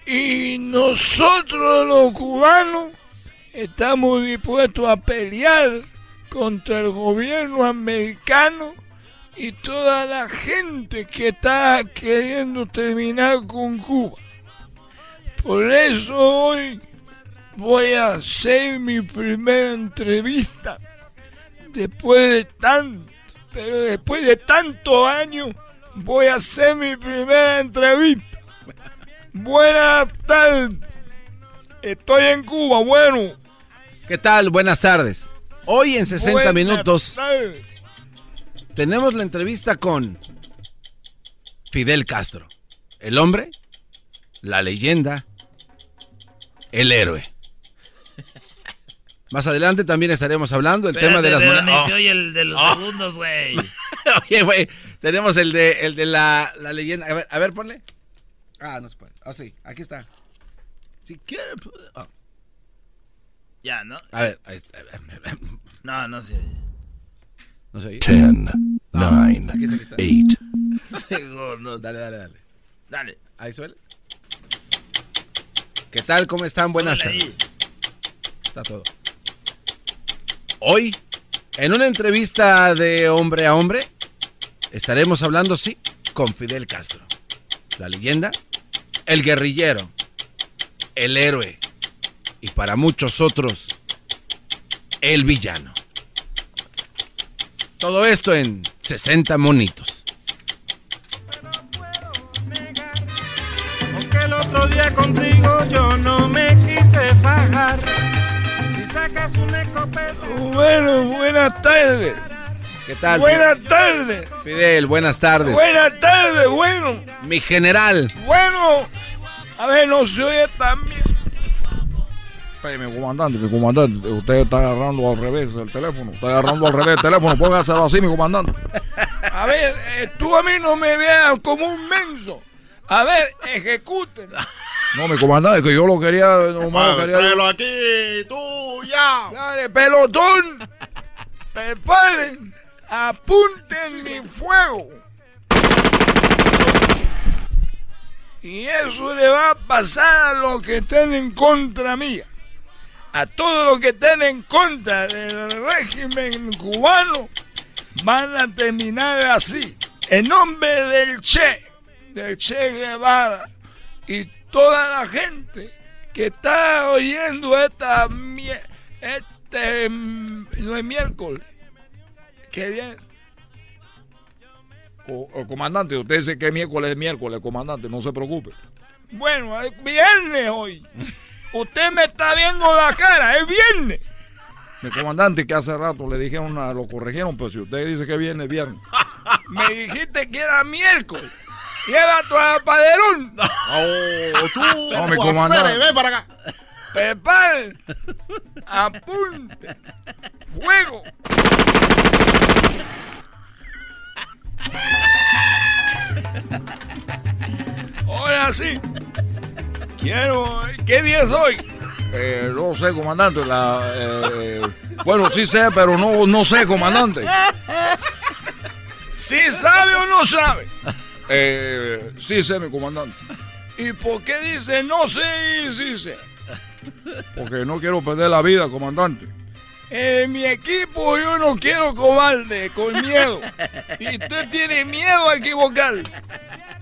y nosotros los cubanos estamos dispuestos a pelear contra el gobierno americano y toda la gente que está queriendo terminar con Cuba. Por eso hoy voy a hacer mi primera entrevista después de tanto, pero después de tantos años voy a hacer mi primera entrevista. Buenas tardes. Estoy en Cuba, bueno. ¿Qué tal? Buenas tardes. Hoy en 60 Buenas minutos tardes. tenemos la entrevista con Fidel Castro. El hombre, la leyenda, el héroe. Más adelante también estaremos hablando del tema de las Espérate, monedas. oye el de los Oh. segundos, güey. Oye, güey, tenemos el de, el de la, la leyenda. A ver, a ver, ponle. Ah, no se puede. Ah, sí, aquí está. Si quiere. pu- ah. Ya, ¿no? A ver, ahí está. No, no sé. No se oye. Ten, nine, aquí está, aquí está. eight. No, dale, dale, dale. Dale. Ahí suele. ¿Qué tal? ¿Cómo están? Buenas tardes. Está todo. Hoy, en una entrevista de hombre a hombre, estaremos hablando, sí, con Fidel Castro. La leyenda, el guerrillero, el héroe y para muchos otros, el villano. Todo esto en 60 monitos. El otro día contigo yo no me quise. Sacas un escopeta. Bueno, buenas tardes. ¿Qué tal? Buenas tardes. Fidel, buenas tardes. Buenas tardes, bueno. Mi general. Bueno. A ver, no se oye tan bien. mi comandante, mi comandante, usted está agarrando al revés el teléfono. Está agarrando al revés el teléfono. Póngaselo así, mi comandante. A ver, eh, tú a mí no me veas como un menso. A ver, ejecuten. No, mi comandante, que yo lo quería. Lo quería aquí, tú, ya. Dale, pelotón. Preparen. Apunten mi fuego. Y eso le va a pasar a los que estén en contra mía. A todos los que estén en contra del régimen cubano van a terminar así. En nombre del Che, del Che Guevara y toda la gente que está oyendo esta este mm, no es miércoles. ¿Qué bien? Co- comandante, usted dice que miércoles es miércoles, comandante, no se preocupe. Bueno, es viernes hoy. Usted me está viendo la cara, es viernes. Mi comandante que hace rato le dijeron, lo corrigieron, pero si usted dice que viene, es viernes. Me dijiste que era miércoles. Lleva tu apaderón. Oh, tú, No, mi comandante. Ven para acá. Prepare. Apunte. Fuego. Ahora sí. Quiero. ¿Qué día es hoy? Eh, no sé, comandante. La, eh, bueno, sí sé, pero no, no sé, comandante. ¿Sí sabe o no sabe? Eh, sí sé, mi comandante. ¿Y por qué dice no sé y sí sé? Porque no quiero perder la vida, comandante. En mi equipo yo no quiero cobarde, con miedo. Y usted tiene miedo a equivocarse.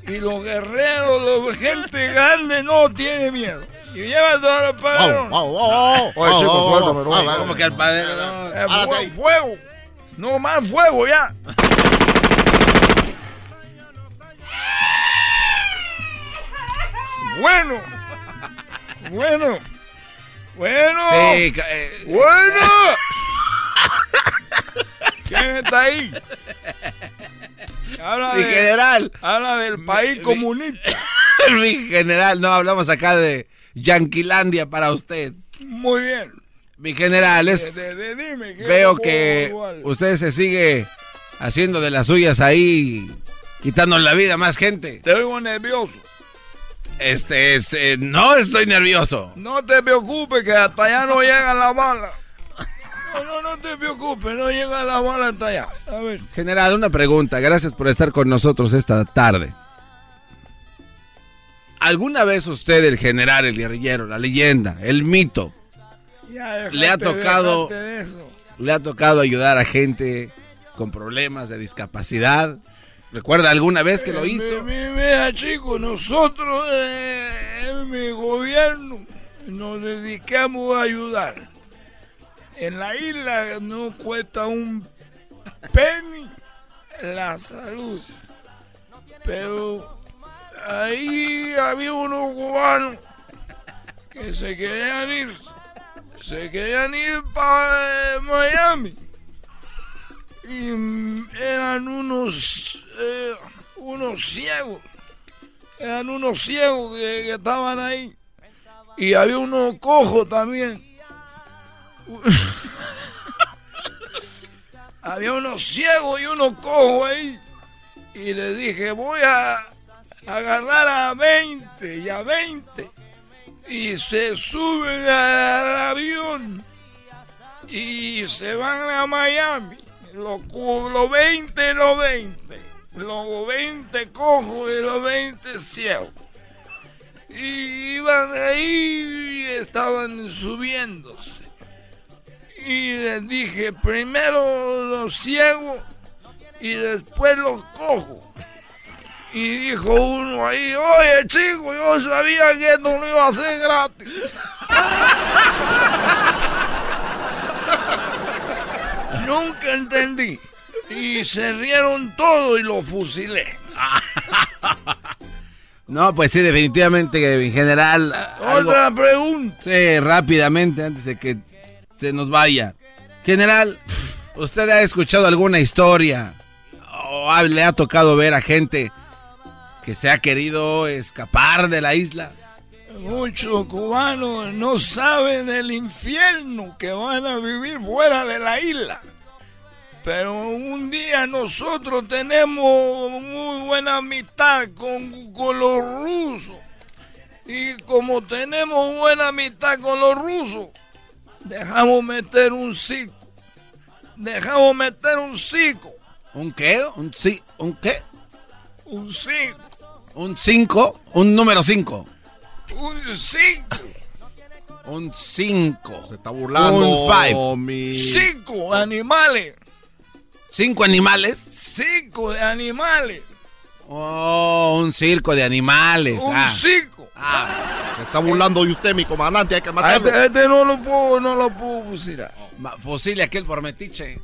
Y los guerreros, la gente grande no tiene miedo. Y lleva todos los padrones. Wow, wow, wow, wow. Oye, chico, Wow, wow, suéltame, wow. no, Ah, como que al padre. no. Fuego, fuego. No más fuego ya. Bueno. Bueno. Bueno. Sí, eh, Bueno. ¿Quién está ahí? Habla Mi de- general. Habla del país comunista. Mi general, no hablamos acá de Yanquilandia para usted. Muy bien. Mi general, es, De- de- de- dime, ¿qué veo que ayudar? usted se sigue haciendo de las suyas ahí, quitando la vida a más gente. Te oigo nervioso. Este, es, eh, no estoy nervioso. No te preocupes que hasta allá no llegan las balas. No, no, no te preocupes, no llegan las balas hasta allá. A ver. General, una pregunta. Gracias por estar con nosotros esta tarde. ¿Alguna vez usted, el general, el guerrillero, la leyenda, el mito, Ya, le ha tocado, le ha tocado ayudar a gente con problemas de discapacidad? ¿Recuerda alguna vez que lo Eh, hizo? mi- mi- Mira, chicos, nosotros eh, en mi gobierno nos dedicamos a ayudar. En la isla no cuesta un penny la salud. Pero ahí había unos cubanos que se querían ir. Se querían ir para Miami. Y mm, eran unos, eh, unos ciegos. Eran unos ciegos que, estaban ahí. Y había unos cojos también. había unos ciegos y unos cojos ahí. Y le dije, voy a agarrar a 20 y a 20. Y se suben al avión y se van a Miami. Los, los 20 y los 20. Los 20 cojos y los 20 ciegos. Y iban ahí y estaban subiéndose. Y les dije, primero los ciegos y después los cojos. Y dijo uno ahí, oye chico, yo sabía que esto no iba a ser gratis. Nunca entendí. Y se rieron todo y lo fusilé. No, pues sí, definitivamente, en general. algo- Otra pregunta. Sí, rápidamente, antes de que se nos vaya. General, ¿usted ha escuchado alguna historia o ha- le ha tocado ver a gente que se ha querido escapar de la isla? Muchos cubanos no saben el infierno que van a vivir fuera de la isla. Pero un día nosotros tenemos muy buena amistad con, con los rusos. Y como tenemos buena amistad con los rusos, dejamos meter un circo. Dejamos meter un circo. ¿Un qué? ¿Un, ci- ¿Un qué? Un circo. ¿Un 5? ¿Un número 5? Un circo. Un 5. Se está burlando, Un 5. mi- Cinco animales. ¿Cinco animales? Cinco de animales. Oh, un circo de animales. Un ah. circo. Se está burlando de usted, mi comandante. Hay que A matarlo. este, este no lo puedo, no lo puedo fusilar. Ma- Fusile aquel por metiche.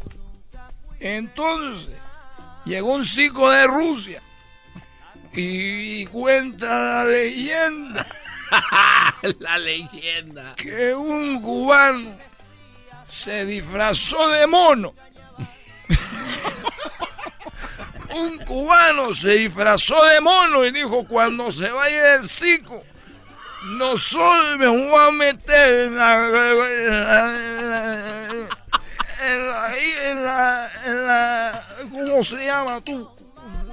Entonces, llegó un circo de Rusia. Y cuenta la leyenda la leyenda. que un cubano se disfrazó de mono. un cubano se disfrazó de mono y dijo, cuando se vaya el circo, nosotros me voy a meter en la... en la- en la- la- ¿Cómo se llama tú?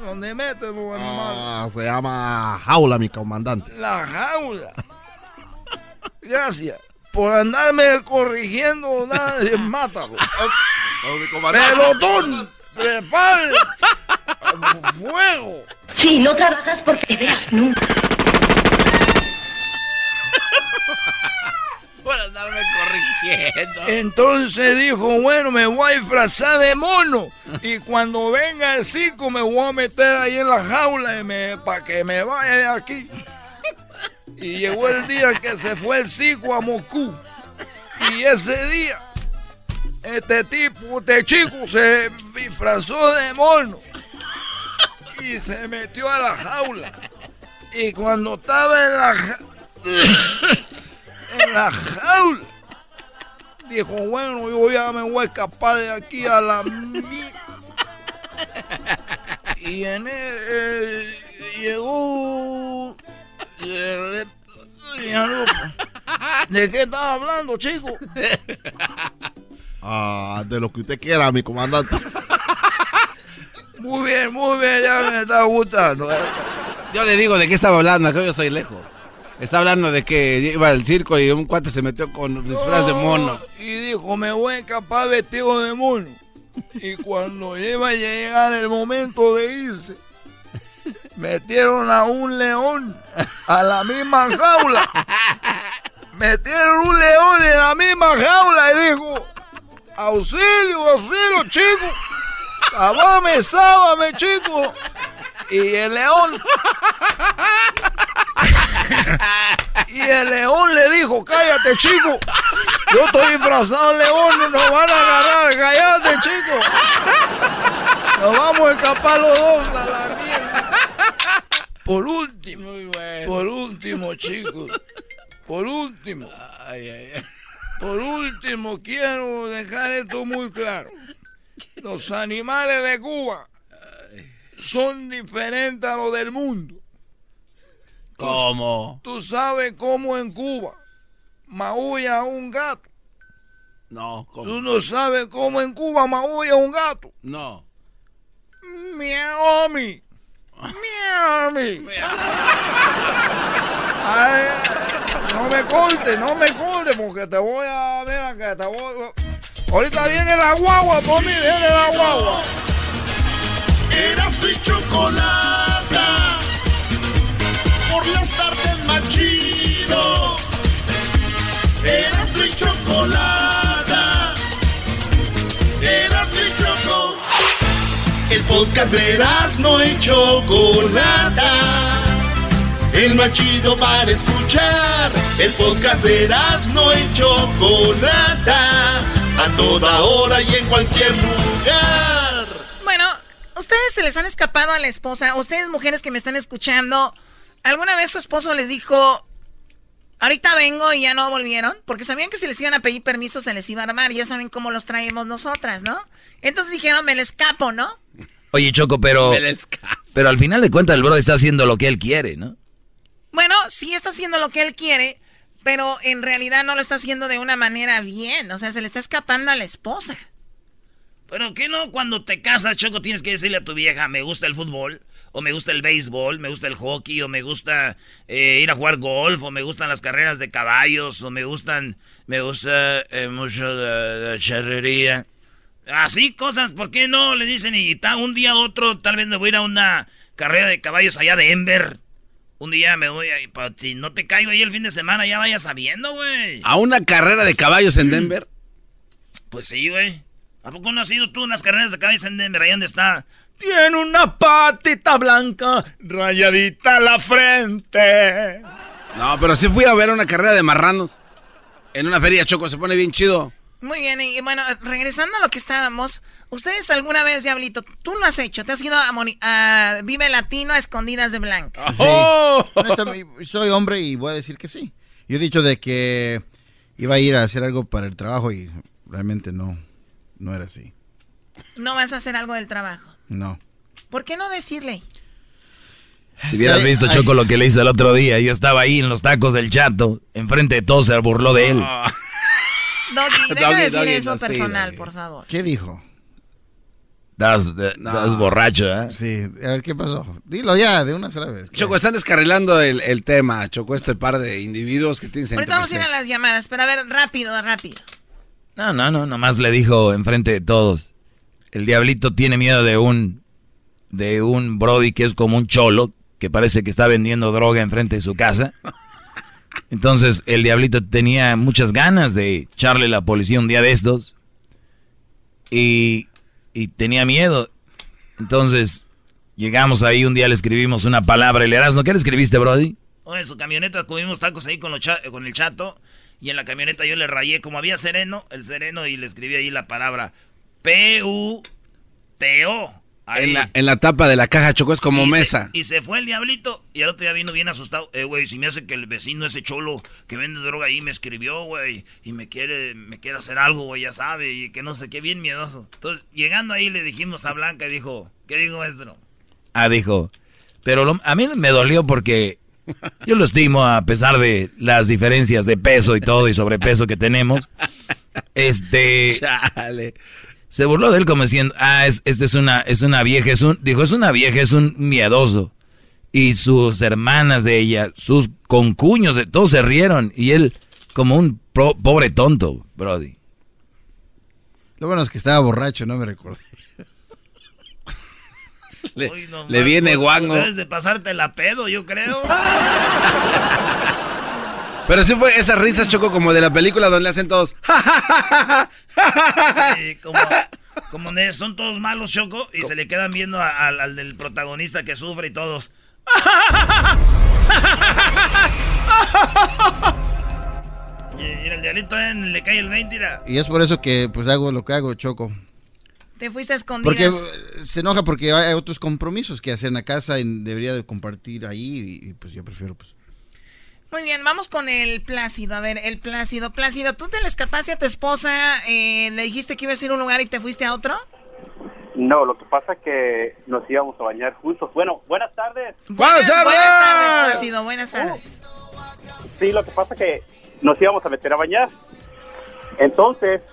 Donde metes los animales. Ah, se llama jaula, mi comandante. La jaula. Gracias. Por andarme corrigiendo, nadie mátalo. Pelotón, prepare. Fuego. Si no trabajas porque veas nunca. Por andarme corriendo. Entonces dijo, bueno, me voy a disfrazar de mono. Y cuando venga el circo me voy a meter ahí en la jaula para que me vaya de aquí. Y llegó el día que se fue el circo a Moscú. Y ese día, este tipo, este chico se disfrazó de mono. Y se metió a la jaula. Y cuando estaba en la, ja- en la jaula, dijo, bueno, yo ya me voy a escapar de aquí a la... mi-". Y en el, llegó... ya no- ¿De qué estaba hablando, chico? Ah, de lo que usted quiera, mi comandante. Muy bien, muy bien, ya me está gustando. Yo le digo de qué estaba hablando, que yo soy lejos. Está hablando de que iba al circo y un cuate se metió con disfraz de mono. Y dijo, me voy a escapar vestido de mono. Y cuando iba a llegar el momento de irse, metieron a un león a la misma jaula. Metieron un león en la misma jaula y dijo, auxilio, auxilio, chico. Sábame, sábame, chico. Y el león. Y el león le dijo, cállate, chico. Yo estoy disfrazado de león, no nos van a agarrar. Cállate, chico. Nos vamos a escapar los dos a la mierda. Por último, por último, chicos. Por último. Por último, quiero dejar esto muy claro. Los animales de Cuba son diferentes a los del mundo. ¿Cómo? Tú sabes cómo en Cuba maulla un gato. No, ¿cómo? Tú no sabes cómo en Cuba maulla un gato. No. Miami. Miami. Ay, no me cortes, no me cortes porque te voy a ver acá, te voy Ahorita viene la guagua, por mí viene la guagua. Eras mi chocolata. Por las tardes más chido. Eras mi chocolata. Eras mi choco. El podcast de Erasmo y Chocolata. El más chido para escuchar. El podcast de Erasmo y Chocolata. A toda hora y en cualquier lugar. Bueno, ustedes se les han escapado a la esposa. Ustedes, mujeres que me están escuchando, ¿alguna vez su esposo les dijo, ahorita vengo y ya no volvieron? Porque sabían que si les iban a pedir permiso se les iba a armar. Ya saben cómo los traemos nosotras, ¿no? Entonces dijeron, me le escapo, ¿no? Oye, Choco, pero. Pero al final de cuentas, el brother está haciendo lo que él quiere, ¿no? Bueno, sí está haciendo lo que él quiere, pero en realidad no lo está haciendo de una manera bien. O sea, se le está escapando a la esposa. Pero que no, cuando te casas, Choco, tienes que decirle a tu vieja, me gusta el fútbol, o me gusta el béisbol, me gusta el hockey, o me gusta eh, ir a jugar golf, o me gustan las carreras de caballos, o me gustan, me gusta eh, mucho la, charrería. Así cosas, ¿por qué no? Le dicen, y ta- un día otro, tal vez me voy a ir a una carrera de caballos allá de Denver. Un día me voy a ir, pa- si no te caigo ahí el fin de semana, ya vayas sabiendo, güey. ¿A una carrera de caballos en Denver? Pues sí, güey. ¿A poco no has ido tú a unas carreras de caballos en Denver? Ahí donde está. Tiene una patita blanca, rayadita la frente. No, pero sí fui a ver una carrera de marranos. En una feria, Choco, se pone bien chido. Muy bien, y bueno, regresando a lo que estábamos, ¿ustedes alguna vez, Diablito, tú lo has hecho? ¿Te has ido a, Moni- a Vive Latino a escondidas de blanca? Sí. ¡Oh! Soy hombre y voy a decir que sí. Yo he dicho de que iba a ir a hacer algo para el trabajo y realmente no, no era así. ¿No vas a hacer algo del trabajo? No. ¿Por qué no decirle? Si hubieras Ay, visto, ay. Choco, lo que le hice el otro día. Yo estaba ahí en los tacos del chato. Enfrente de todos se burló de él. Doggy, deja de decir Doggy, eso no, sí, personal, Doggy. por favor. ¿Qué dijo? Estás, de- estás borracho, ¿eh? Sí, a ver qué pasó. Dilo ya, de una sola vez. Choco, están descarrilando el, el tema, Choco, este par de individuos que tienes Ahorita vamos a ir a las llamadas, pero a ver, rápido, rápido. No, no, no, nomás le dijo enfrente de todos. El diablito tiene miedo de un de un brody que es como un cholo, que parece que está vendiendo droga enfrente de su casa. Entonces el diablito tenía muchas ganas de echarle la policía un día de estos. Y, y tenía miedo. Entonces llegamos ahí, un día le escribimos una palabra. ¿Le ¿no? ¿Qué le escribiste, Brody? Oh, en su camioneta comimos tacos ahí con, los con el chato. Y en la camioneta yo le rayé, como había sereno, el sereno, y le escribí ahí la palabra P-U-T-O. Ahí. En la, en la tapa de la caja Choco es como Y se- mesa. y se fue el diablito. Y al otro día vino bien asustado. Eh, güey, si me hace que el vecino ese cholo que vende droga ahí me escribió, güey. Y me quiere, me quiere hacer algo, güey, ya sabe. Y que no sé qué, bien miedoso. Entonces, llegando ahí le dijimos a Blanca y dijo, ¿qué dijo maestro? Ah, dijo. Pero lo- a mí me dolió porque yo lo estimo a pesar de las diferencias de peso y todo y sobrepeso que tenemos. Este se burló de él como diciendo, ah, es, este es una, es una vieja, es un, dijo, es una vieja, es un miedoso. Y sus hermanas de ella, sus concuños, de todos se rieron. Y él, como un pro- pobre tonto, Brody. Lo bueno es que estaba borracho, no me recordé. Le, Uy, no le más, viene guango. Debes de pasarte la pedo, yo creo. Pero sí fue esa risa Choco como de la película donde le hacen todos. Sí, como, como son todos malos, Choco, y se le quedan viendo al, del protagonista que sufre y todos. Y, y el diablito eh, le cae el 20, mira. Y es por eso que pues hago lo que hago, Choco. Te fuiste a Porque eh, se enoja porque hay otros compromisos que hacer en la casa y debería de compartir ahí y, pues yo prefiero pues Muy bien, vamos con el Plácido. A ver, el Plácido. Plácido, ¿tú te le escapaste a tu esposa? eh, ¿Le dijiste que ibas a ir a un lugar y te fuiste a otro? No, lo que pasa es que nos íbamos a bañar juntos. Bueno, buenas tardes. Buenas, buenas tardes, Plácido. Buenas tardes. Sí, lo que pasa es que nos íbamos a meter a bañar. Entonces,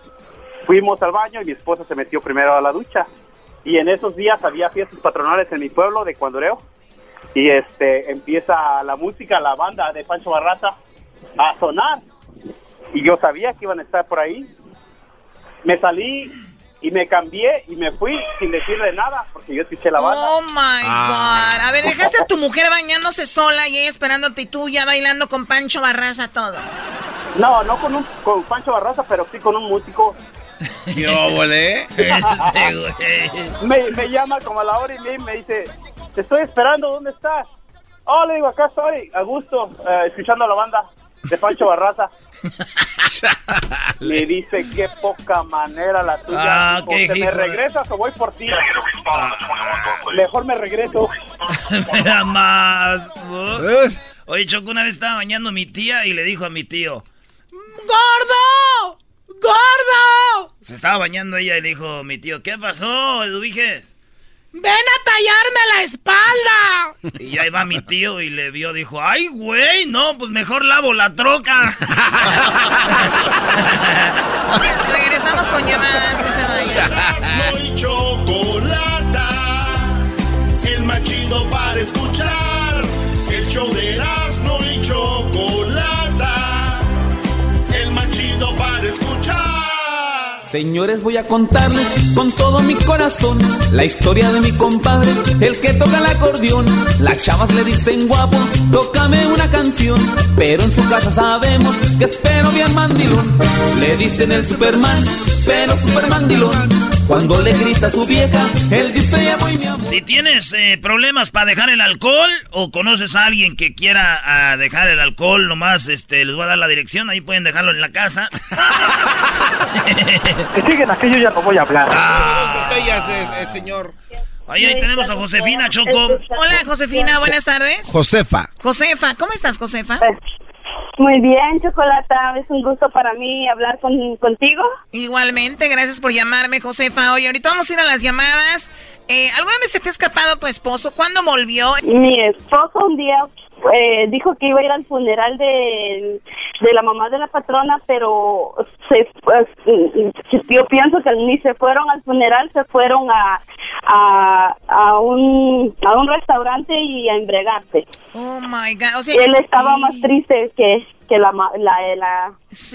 fuimos al baño y mi esposa se metió primero a la ducha. Y en esos días había fiestas patronales en mi pueblo de Cuandoreo. Y este empieza la música, la banda de Pancho Barraza a sonar. Y yo sabía que iban a estar por ahí. Me salí y me cambié y me fui sin decirle nada porque yo escuché la banda. Oh my Ah. God. A ver, dejaste a tu mujer bañándose sola y ella esperándote y tú ya bailando con Pancho Barraza todo. No, no con, un, con Pancho Barraza, pero sí con un músico. ¿Qué óvole? me, me llama como a la hora y me dice, te estoy esperando, ¿dónde estás? Oh, le digo, acá estoy, a gusto, eh, escuchando la banda de Pancho Barraza. me dice, qué poca manera la tuya. Ah, ¿Te me regresas o voy por ti? Mejor me regreso. Nada más. Oye, Choco, una vez estaba bañando mi tía y le dijo a mi tío, ¡Gordo! ¡Gordo! se estaba bañando ella y le dijo mi tío, ¿qué pasó, Eduviges? ¡Ven a tallarme la espalda! Y ahí va mi tío y le vio, dijo, ay, güey, no, pues mejor lavo la troca. Regresamos con llamadas, no se vayan. Y Chocolata, el más chido para escuchar. El show de Señores, voy a contarles con todo mi corazón la historia de mi compadre, el que toca el acordeón. Las chavas le dicen guapo, tócame una canción, pero en su casa sabemos que espero bien mandilón. Le dicen el Superman, pero super mandilón. Cuando le grita a su vieja, él dice ya voy mi amor. Si tienes eh, problemas para dejar el alcohol o conoces a alguien que quiera ah, dejar el alcohol, nomás este, les voy a dar la dirección, ahí pueden dejarlo en la casa. Si siguen aquí, yo ya no voy a hablar. Botellas de, eh, señor. Ahí, ahí tenemos a Josefina Choco. Hola, Josefina, buenas tardes. Josefa. Josefa, ¿cómo estás, Josefa? Muy bien, Chocolata, es un gusto para mí hablar con, contigo. Igualmente, gracias por llamarme, Josefa. Oye, ahorita vamos a ir a las llamadas. Eh, ¿Alguna vez se te ha escapado tu esposo? ¿Cuándo volvió? Mi esposo un día eh, dijo que iba a ir al funeral de, de la mamá de la patrona, pero se, pues, yo pienso que ni se fueron al funeral, se fueron a, a, a, un, a un restaurante y a embregarse. Oh my God. O sea, Él estaba más triste que, que la, la, la,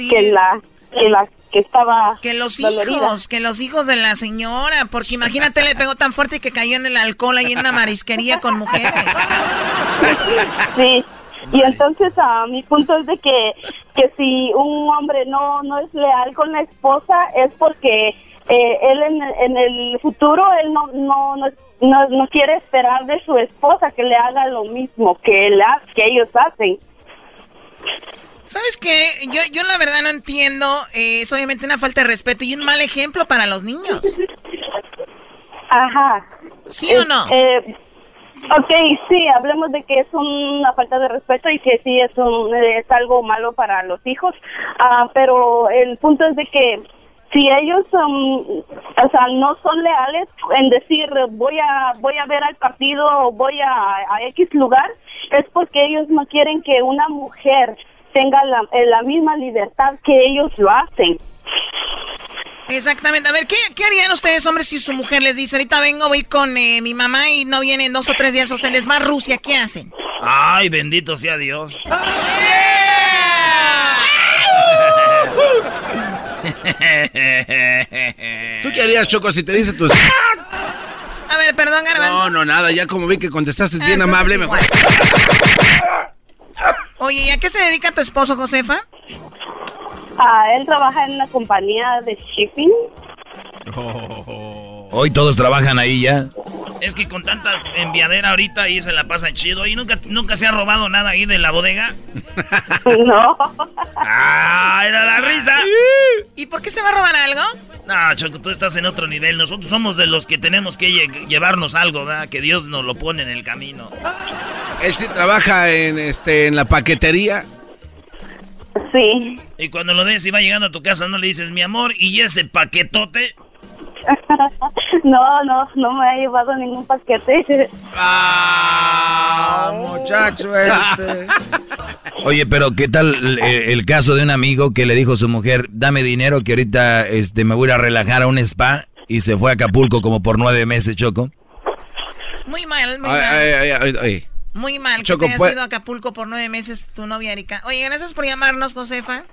que la, que la que estaba Que los dolorida. hijos, que los hijos de la señora, porque imagínate, le pegó tan fuerte que cayó en el alcohol ahí en una marisquería con mujeres. Sí, Y entonces a mi punto es de que, que si un hombre no, no es leal con la esposa es porque eh, él en, en el futuro él no, no, no, no, no quiere esperar de su esposa que le haga lo mismo que, él, que ellos hacen. ¿Sabes qué? Yo, yo la verdad no entiendo. eh, es obviamente una falta de respeto y un mal ejemplo para los niños. Ajá. ¿Sí o no? Eh, ok, sí, hablemos de que es una falta de respeto y que sí es, un, es algo malo para los hijos, Ah, pero el punto es de que si ellos um, o sea, no son leales en decir voy a voy a ver al partido o voy a, a X lugar, es porque ellos no quieren que una mujer tenga la, eh, la misma libertad que ellos lo hacen. Exactamente. A ver, ¿qué, qué harían ustedes, hombres, si su mujer les dice, ahorita vengo, voy con eh, mi mamá y no vienen dos o tres días o se les va a Rusia? ¿Qué hacen? Ay, bendito sea Dios. ¿Tú qué harías, Choco, si te dice tu... A ver, perdón, Garbanzo. No, no, nada, ya como vi que contestaste bien Ah, amable, entonces mejor... Oye, ¿y a qué se dedica tu esposo, Josefa? Ah, él trabaja en una compañía de shipping. Hoy todos trabajan ahí ya. Es que con tanta enviadera ahorita ahí se la pasan chido. ¿Y nunca, nunca se ha robado nada ahí de la bodega? No. ¡Ah, era la risa! ¿Y por qué se va a robar algo? No, Choco, tú estás en otro nivel. Nosotros somos de los que tenemos que lle- llevarnos algo, ¿verdad? Que Dios nos lo pone en el camino. Él sí trabaja en, este, en la paquetería. Sí. Y cuando lo ves y va llegando a tu casa, no le dices, mi amor, ¿y ese paquetote? No, no, no me ha llevado ningún paquete. Ah, muchacho este. Oye, pero ¿qué tal el, el caso de un amigo que le dijo a su mujer, dame dinero que ahorita este, me voy a ir a relajar a un spa y se fue a Acapulco como por nueve meses, Choco? Muy mal, muy Ay, mal. ay, ay, ay, ay. Muy mal Choco, que te hayas pues- ido a Acapulco por nueve meses tu novia Erika. Oye, gracias por llamarnos, Josefa.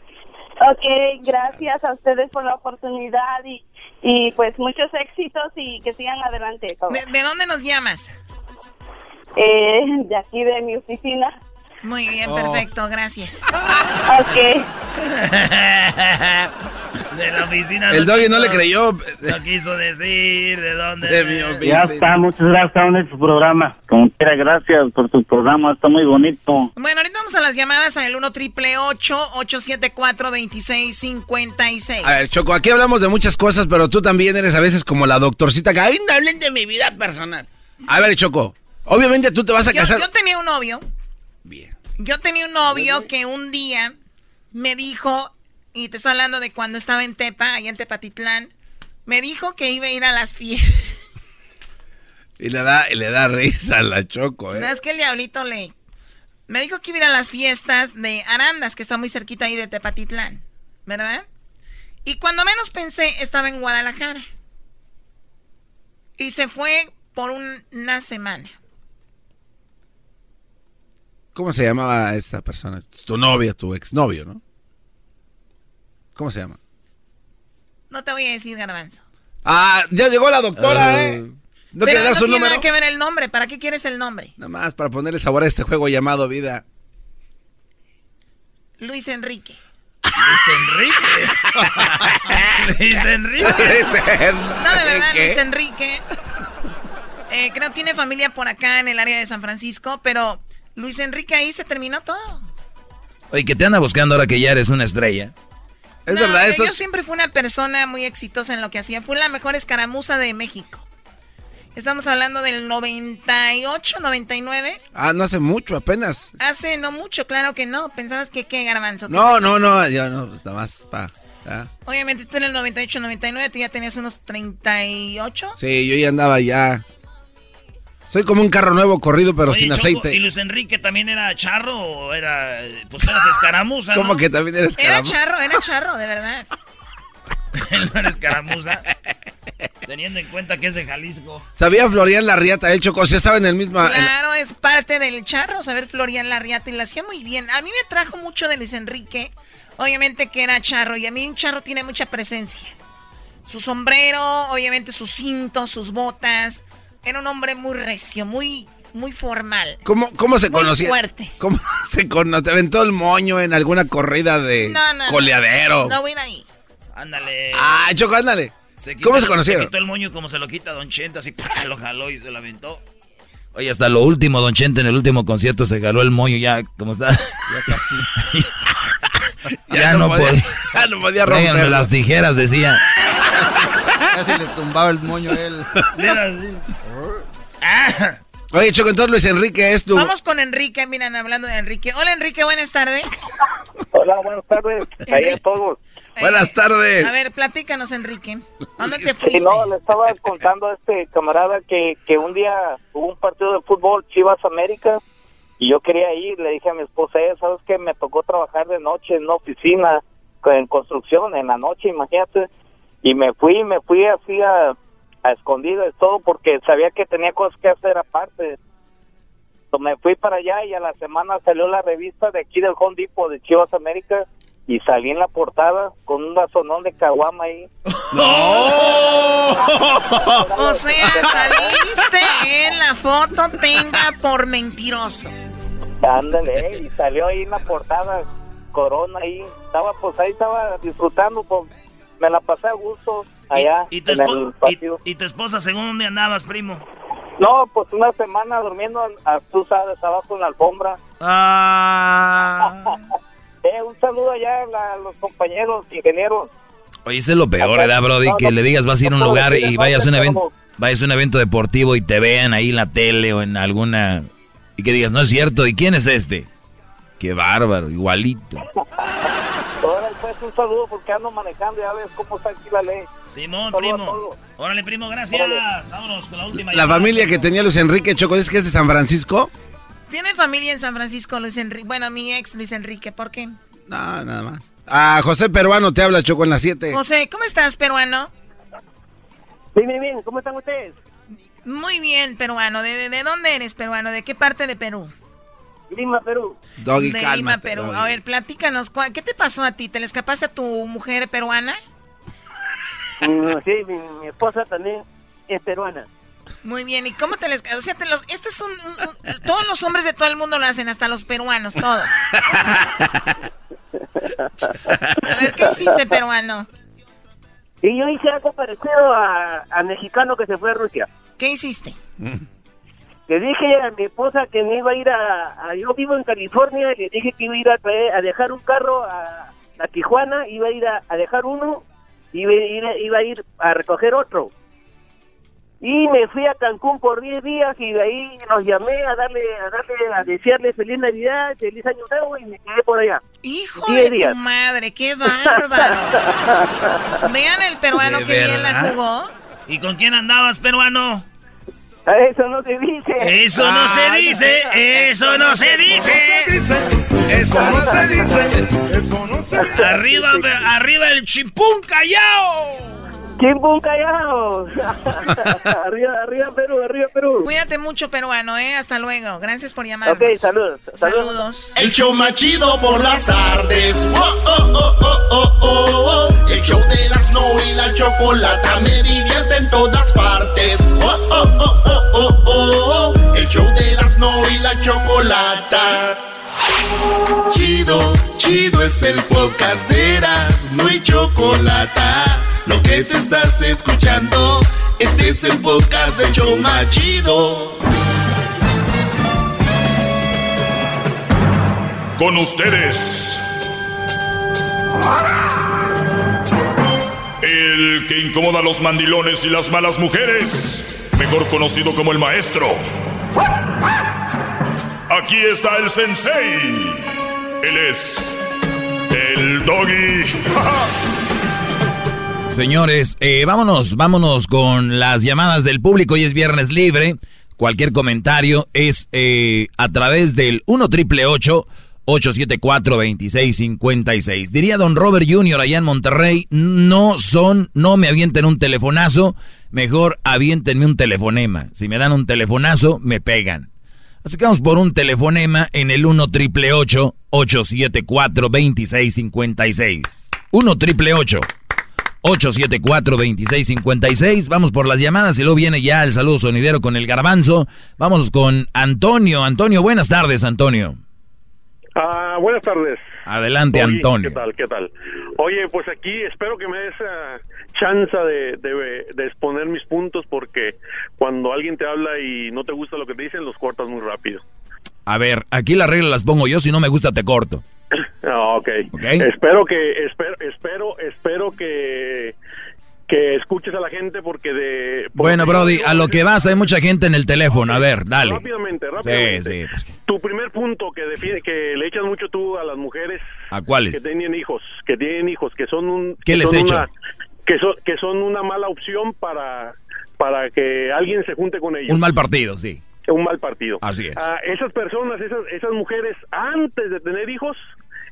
Ok, gracias a ustedes por la oportunidad y, y pues muchos éxitos y que sigan adelante. todos. ¿De, de dónde nos llamas? Eh, de aquí de mi oficina. Muy bien, Oh. perfecto, gracias. Ok. De la oficina. El doggy no le creyó. No quiso decir de dónde. De mi oficina. Ya está, muchas gracias por su programa. Como quiera, gracias por su programa, está muy bonito. Bueno, ahorita vamos a las llamadas al 1 triple 874 2656 A ver, Choco, aquí hablamos de muchas cosas, pero tú también eres a veces como la doctorcita que, ay, no hablen de mi vida personal. A ver, Choco, obviamente tú te vas a Yo, casar. yo tenía un novio. Yo tenía un novio que un día me dijo, y te estoy hablando de cuando estaba en Tepa, allá en Tepatitlán, me dijo que iba a ir a las fiestas. Y le da, le da risa a la Choco, ¿eh? No es que el diablito le... Me dijo que iba a ir a las fiestas de Arandas, que está muy cerquita ahí de Tepatitlán, ¿verdad? Y cuando menos pensé, estaba en Guadalajara. Y se fue por un- una semana. ¿Cómo se llamaba esta persona? Tu novia, tu exnovio, ¿no? ¿Cómo se llama? No te voy a decir, garbanzo. Ah, ya llegó la doctora, ¿eh? No Pero quiere dar no su tiene número. nada que ver el nombre. ¿Para qué quieres el nombre? Nada más para ponerle sabor a este juego llamado vida. Luis Enrique. Luis Enrique. Luis Enrique. No, de verdad, Luis Enrique. Eh, creo que tiene familia por acá en el área de San Francisco, pero Luis Enrique ahí se terminó todo. Oye, que te anda buscando ahora que ya eres una estrella. Es No, verdad, esto Yo siempre fui una persona muy exitosa en lo que hacía. Fui la mejor escaramuza de México. Estamos hablando del 98, 99. Ah, no hace mucho, apenas. Hace no mucho, claro que no. Pensabas que qué, garbanzo. ¿Qué No, no, no, yo no, pues nada más, pa. ¿ah? Obviamente tú en el 98, 99, tú ya tenías unos 38. Sí, yo ya andaba ya. Soy como un carro nuevo corrido, pero Oye, sin Choco, aceite. ¿Y Luis Enrique también era charro o era. Pues eras escaramuza? ¿Cómo ¿no? que también eres Era escaramuza? charro, era charro, de verdad. Él no era escaramuza. Teniendo en cuenta que es de Jalisco. Sabía Florian Larriata, el Choco, si estaba en el mismo... Claro, es parte del charro, saber Florian Larriata y lo hacía muy bien. A mí me trajo mucho de Luis Enrique, obviamente que era charro, y a mí un charro tiene mucha presencia. Su sombrero, obviamente sus cintos, sus botas. Era un hombre muy recio, muy, muy formal. ¿Cómo, cómo se Muy conocía? fuerte. ¿Cómo se conoció? ¿Te aventó el moño en alguna corrida de No, no, no. coleadero? No voy a ir ahí. Ándale. Ah, Choco, ándale. Se ¿Cómo se conocieron? Se quitó el moño como se lo quita Don Chente, así ¡pah! lo jaló y se lo aventó. Oye, hasta lo último, Don Chente, en el último concierto se galó el moño ya, como está. Ya, no, podía. Ya no podía romperlo. las tijeras, decía. Casi le tumbaba el moño a él. Oye, Choco, entonces Luis Enrique es tu... Vamos con Enrique, miren, hablando de Enrique. Hola, Enrique, buenas tardes. Hola, buenas tardes. Ahí a todos. Buenas tardes. A ver, platícanos, Enrique. ¿A ¿Dónde te Sí, fuiste? no, le estaba contando a este camarada que, que un día hubo un partido de fútbol Chivas América y yo quería ir. Le dije a mi esposa, "Eh, ¿sabes qué? Me tocó trabajar de noche en una oficina en construcción en la noche, imagínate. Y me fui, me fui así a, a escondidas y todo porque sabía que tenía cosas que hacer aparte. So, me fui para allá y a la semana salió la revista de aquí del Home Depot de Chivas América y salí en la portada con un vasonón de caguama ahí. O sea, saliste en la foto, tenga por mentiroso. Ándale, y salió ahí en la portada, Corona ahí. Estaba, pues ahí estaba disfrutando, pues me la pasé a gusto allá ¿Y tu, en el espo- patio. y, y tu esposa, según dónde andabas, primo? No, pues una semana durmiendo, a, tú sabes, abajo en la alfombra. Ah. eh, un saludo allá a, la- a los compañeros ingenieros. Oye, eso es lo peor, ¿verdad, Brody? No, que no, le digas vas a ir a un no lugar y vayas a un evento, vayas a un evento deportivo y te vean ahí en la tele o en alguna y que digas, no es cierto, ¿y quién es este? Qué bárbaro, igualito. Ahora pues un saludo porque ando manejando, ya ves cómo está aquí la ley. Simón, primo. Órale, primo, gracias. Órale. Vámonos con la última La llamada, familia que tenía Luis Enrique, Choco, ¿es que es de San Francisco? ¿Tiene familia en San Francisco, Luis Enrique? Bueno, mi ex, Luis Enrique, ¿por qué? No, nada más. Ah, José Peruano te habla, Choco, en las 7. José, ¿cómo estás, peruano? Bien, bien, bien, ¿cómo están ustedes? Muy bien, peruano. ¿De, de, de dónde eres, peruano? ¿De qué parte de Perú? Lima, Perú. Doggy, de cálmate, Lima, Perú. Doggy. A ver, platícanos, ¿cuál- ¿qué te pasó a ti? ¿Te le escapaste a tu mujer peruana? Mm, sí, mi, mi esposa también es peruana. Muy bien, ¿y cómo te les... O sea, te los... este es un, un- un- Todos los hombres de todo el mundo lo hacen, hasta los peruanos, todos. A ver, ¿qué hiciste, peruano? Y yo hice algo parecido a, a mexicano que se fue a Rusia. ¿Qué hiciste? Le dije a mi esposa que me iba a ir a, a- yo vivo en California y le dije que iba a ir a, traer- a dejar un carro a, a Tijuana, iba a ir a, a dejar uno y iba, a ir- iba a ir a recoger otro. Y me fui a Cancún por 10 días y de ahí los llamé a darle, a darle, a desearle feliz Navidad, feliz Año Nuevo y me quedé por allá. Hijo 10 de días. tu madre, qué bárbaro. Vean el peruano ¿De que bien la jugó. ¿Y con quién andabas, peruano? Eso no se dice. Eso no se dice, eso no se dice. Eso no se dice. Eso no se dice. Arriba, arriba el chimpún callao. Chimpún callao. arriba, arriba Perú, arriba Perú. Cuídate mucho, peruano, ¿eh? Hasta luego. Gracias por llamarnos. Ok, saludos. Saludos. El show más chido por las tardes. Oh, oh, oh, oh, oh, oh, oh. El show de Erasmo y la chocolata me divierte en todas partes. Oh, oh, oh, oh, oh, oh, oh. El show de Erasmo y la chocolata. Chido, chido es el podcast de Erasmo y chocolata. Lo que te estás escuchando, este es el podcast de Choma Chido. Con ustedes. El que incomoda a los mandilones y las malas mujeres. Mejor conocido como el maestro. Aquí está el sensei. Él es. El doggy. Señores, eh, vámonos, vámonos con las llamadas del público. Hoy es viernes libre. Cualquier comentario es eh, a través del 1 triple 874 2656. Diría don Robert Jr. allá en Monterrey, no son, no me avienten un telefonazo, mejor avientenme un telefonema. Si me dan un telefonazo, me pegan. Así que vamos por un telefonema en el 1 triple 874 2656. 1 triple 874-2656. Vamos por las llamadas y luego viene ya el saludo sonidero con el garbanzo. Vamos con Antonio. Antonio, buenas tardes, Antonio. Ah, buenas tardes. Adelante, Oye, Antonio. ¿Qué tal? ¿Qué tal? Oye, pues aquí espero que me des ah, chance de, de, de exponer mis puntos porque cuando alguien te habla y no te gusta lo que te dicen, los cortas muy rápido. A ver, aquí las reglas las pongo yo, si no me gusta te corto. Ah, ok. Espero que, espero, espero, espero que, que escuches a la gente porque de... porque Bueno, Brody, a lo que vas, hay mucha gente en el teléfono. A ver, dale. Rápidamente, sí. Tu primer punto que define, que le echas mucho tú a las mujeres ¿A cuáles? que tienen hijos, que tienen hijos, que son un... ¿Qué que les son echo? una- que, son, que son una mala opción para, para que alguien se junte con ellos. Un mal partido, sí. Un mal partido. Así es. Ah, esas personas, esas, esas mujeres, antes de tener hijos,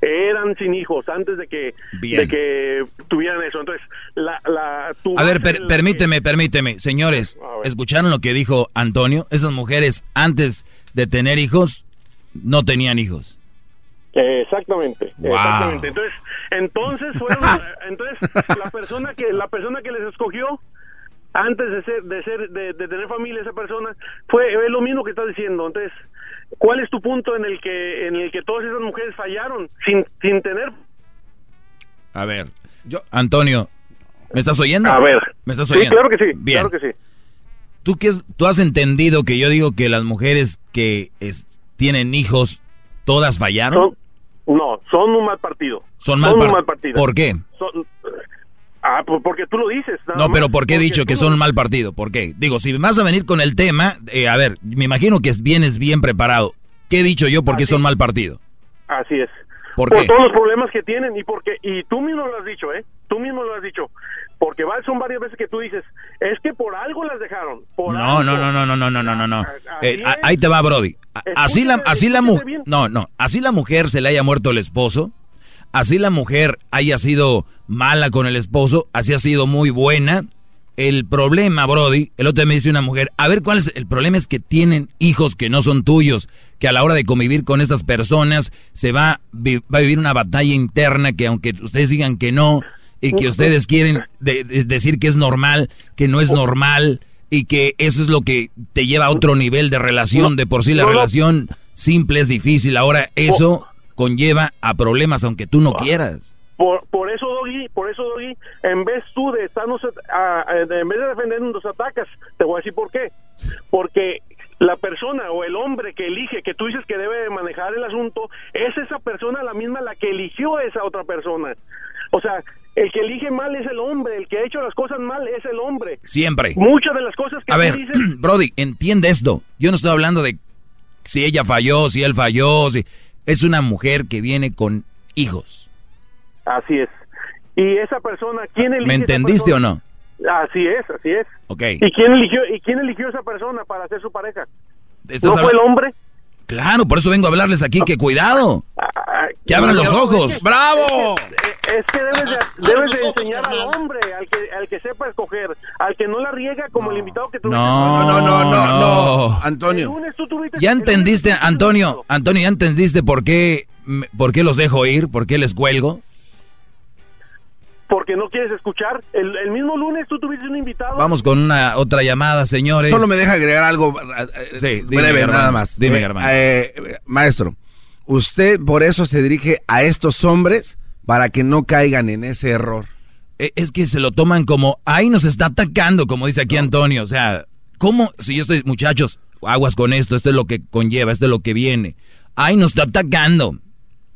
eran sin hijos, antes de que, de que tuvieran eso. Entonces, la, la, tu A ver, per- permíteme, permíteme. Señores, ¿escucharon lo que dijo Antonio? Esas mujeres antes de tener hijos no tenían hijos. Exactamente, Wow. exactamente. Entonces, entonces fueron, entonces la persona que la persona que les escogió antes de ser de ser de, de tener familia esa persona fue es lo mismo que estás diciendo. Entonces, ¿cuál es tu punto en el que en el que todas esas mujeres fallaron sin sin tener A ver, Antonio, ¿me estás oyendo? A ver. ¿Me estás Sí, oyendo? claro que sí, Bien. claro que sí. ¿Tú, qué es- ¿Tú has entendido que yo digo que las mujeres que es- tienen hijos, todas fallaron? No, son un mal partido. Son mal un par- mal partido. ¿Por qué? Son- Ah, pues porque tú lo dices. No, pero ¿por qué he dicho que son un mal partido? ¿Por qué? Digo, si vas a venir con el tema, eh, a ver, me imagino que vienes bien preparado. ¿Qué he dicho yo por qué son mal partido? Así es. ¿Por, ¿Por todos los problemas que tienen y porque y tú mismo lo has dicho, ¿eh? Tú mismo lo has dicho. Porque son varias veces que tú dices, es que por algo las dejaron. No, no, no, no, no, no, no, no, no. Ah, ah, eh, ahí te va, Brody. Así la, así la mujer, no, no, así la mujer se le haya muerto el esposo así la mujer haya sido mala con el esposo, así ha sido muy buena. El problema, Brody, el otro día me dice una mujer, a ver cuál es el problema es que tienen hijos que no son tuyos, que a la hora de convivir con estas personas se va, va a vivir una batalla interna que aunque ustedes digan que no y que ustedes quieren de- de- decir que es normal, que no es normal y que eso es lo que te lleva a otro nivel de relación, de por sí la relación simple es difícil, ahora eso conlleva a problemas aunque tú no quieras. Por, por eso, Doggy, por eso, Doggy, en vez tú de estarnos, a- a- en vez de defendernos, nos atacas. Te voy a decir por qué. Porque la persona o el hombre que elige, que tú dices que debe de manejar el asunto, es esa persona la misma la que eligió a esa otra persona. O sea, el que elige mal es el hombre, el que ha hecho las cosas mal es el hombre. Siempre. Muchas de las cosas que A ver, dices Brody, entiende esto. Yo no estoy hablando de si ella falló, si él falló, si es una mujer que viene con hijos. Así es. Y esa persona, ¿quién elige ¿Me entendiste o no? Así es, así es. Ok. ¿Y quién eligió y quién eligió a esa persona para ser su pareja? ¿No fue el hombre? Claro, por eso vengo a hablarles aquí que cuidado. Que abran los ojos. ¡Bravo! Es, que debes de, debes de enseñar al hombre, al que, al que sepa escoger, al que no la riega como el invitado que tuviste. No, no, no, no, no. Antonio. Ya entendiste, Antonio, Antonio, ya entendiste por qué, por qué los dejo ir, por qué les cuelgo. Porque no quieres escuchar. El, el mismo lunes tú tuviste un invitado. Vamos con una otra llamada, señores. Solo me deja agregar algo eh, Sí, dime, breve, Germán. nada más. Dime, Eh, Germán. eh, maestro, usted por eso se dirige a estos hombres para que no caigan en ese error. E- Es que se lo toman como, ahí nos está atacando, como dice aquí Antonio. O sea, ¿cómo? Si yo estoy, muchachos, aguas con esto, esto es lo que conlleva, esto es lo que viene. Ahí nos está atacando.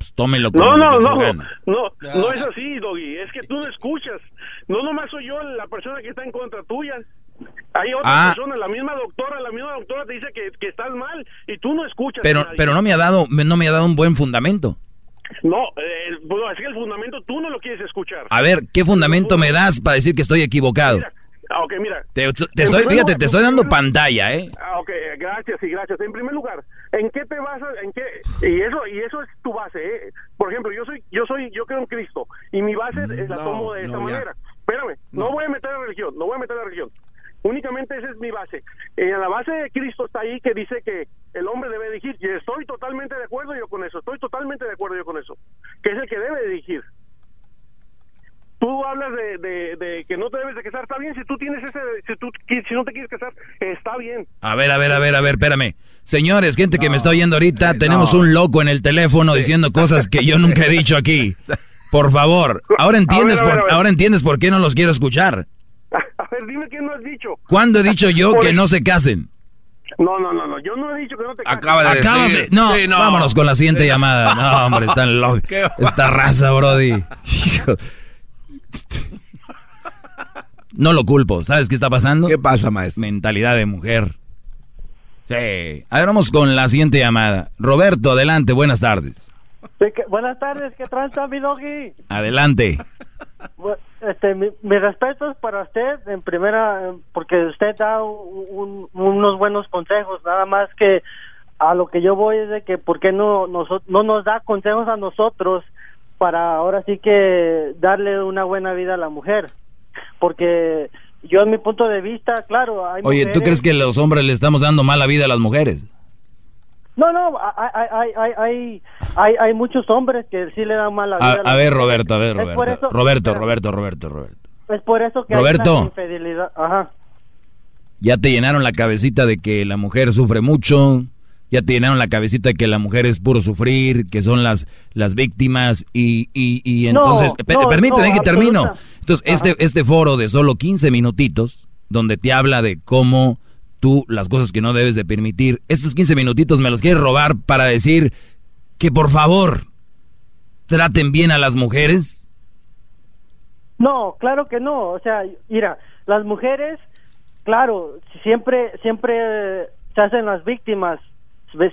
Pues tómenlo como No, no, no, no, no es así, Doggy. Es que tú no escuchas. No nomás soy yo la persona que está en contra tuya. Hay otra Ah. persona, la misma doctora, la misma doctora te dice que, que estás mal y tú no escuchas. Pero, pero no me ha dado, no me ha dado un buen fundamento. No, eh, bueno, es que el fundamento tú no lo quieres escuchar. A ver, ¿qué fundamento me das para decir que estoy equivocado? Ah, ok, mira. Te, estoy, primer fíjate, te estoy dando pantalla, ¿eh? Ah, ok, gracias y gracias. En primer lugar, ¿en qué te basas? ¿En qué? Y eso y eso es tu base, ¿eh? Por ejemplo, yo soy yo soy yo creo en Cristo y mi base eh, la no, tomo de esta no, ya. manera. Espérame, no. voy a meter la religión, no voy a meter la religión. Únicamente esa es mi base. En la base de Cristo está ahí que dice que el hombre debe dirigir. Y estoy totalmente de acuerdo yo con eso. Estoy totalmente de acuerdo yo con eso. Que es el que debe dirigir. tú hablas de, de, de que no te debes de casar, está bien, si tú tienes ese, si tú si no te quieres casar, está bien. A ver, a ver, a ver, a ver, espérame. Señores, gente que me está oyendo ahorita, tenemos un loco en el teléfono diciendo cosas que yo nunca he dicho aquí. Por favor, ahora entiendes, A ver, a ver, por, ahora entiendes por qué no los quiero escuchar. A ver, dime qué no has dicho. ¿Cuándo he dicho yo Por que el- no se casen? No, no, no, no, yo no he dicho que no te cases. Acabas de- No, vámonos con la siguiente llamada. No, hombre, están locos. Esta raza, Brody. Hijo. No lo culpo. ¿Sabes qué está pasando? ¿Qué pasa, maestro? Mentalidad de mujer. Sí. A ver, vamos con la siguiente llamada. Roberto, adelante, buenas tardes. Sí, que- buenas tardes, ¿qué tranza, mi doggy? Adelante. Este, mi, mi respeto es para usted, en primera, porque usted da un- un- unos buenos consejos, nada más que a lo que yo voy es de que, ¿por qué no, noso- no nos da consejos a nosotros para ahora sí que darle una buena vida a la mujer? Porque yo, en mi punto de vista, claro, hay Oye, ¿tú crees que los hombres le estamos dando mala vida a las mujeres? No, no, hay, hay, hay, hay, muchos hombres que sí le dan mala vida. A, las a ver. Roberto, a ver, Roberto. eso- Roberto, Roberto, Roberto, Roberto. Es por eso que Roberto. hay una infidelidad. Ajá. Ya te llenaron la cabecita de que la mujer sufre mucho. Ya te llenaron la cabecita de que la mujer es puro sufrir, que son las, las víctimas. Y, y, y entonces, no, permíteme no, que termino. Entonces, este, este foro de solo 15 minutitos, donde te habla de cómo tú, las cosas que no debes de permitir, estos 15 minutitos me los quieres robar para decir que por favor traten bien a las mujeres. No, claro que no. O sea, mira, las mujeres, claro, siempre, siempre eh, se hacen las víctimas.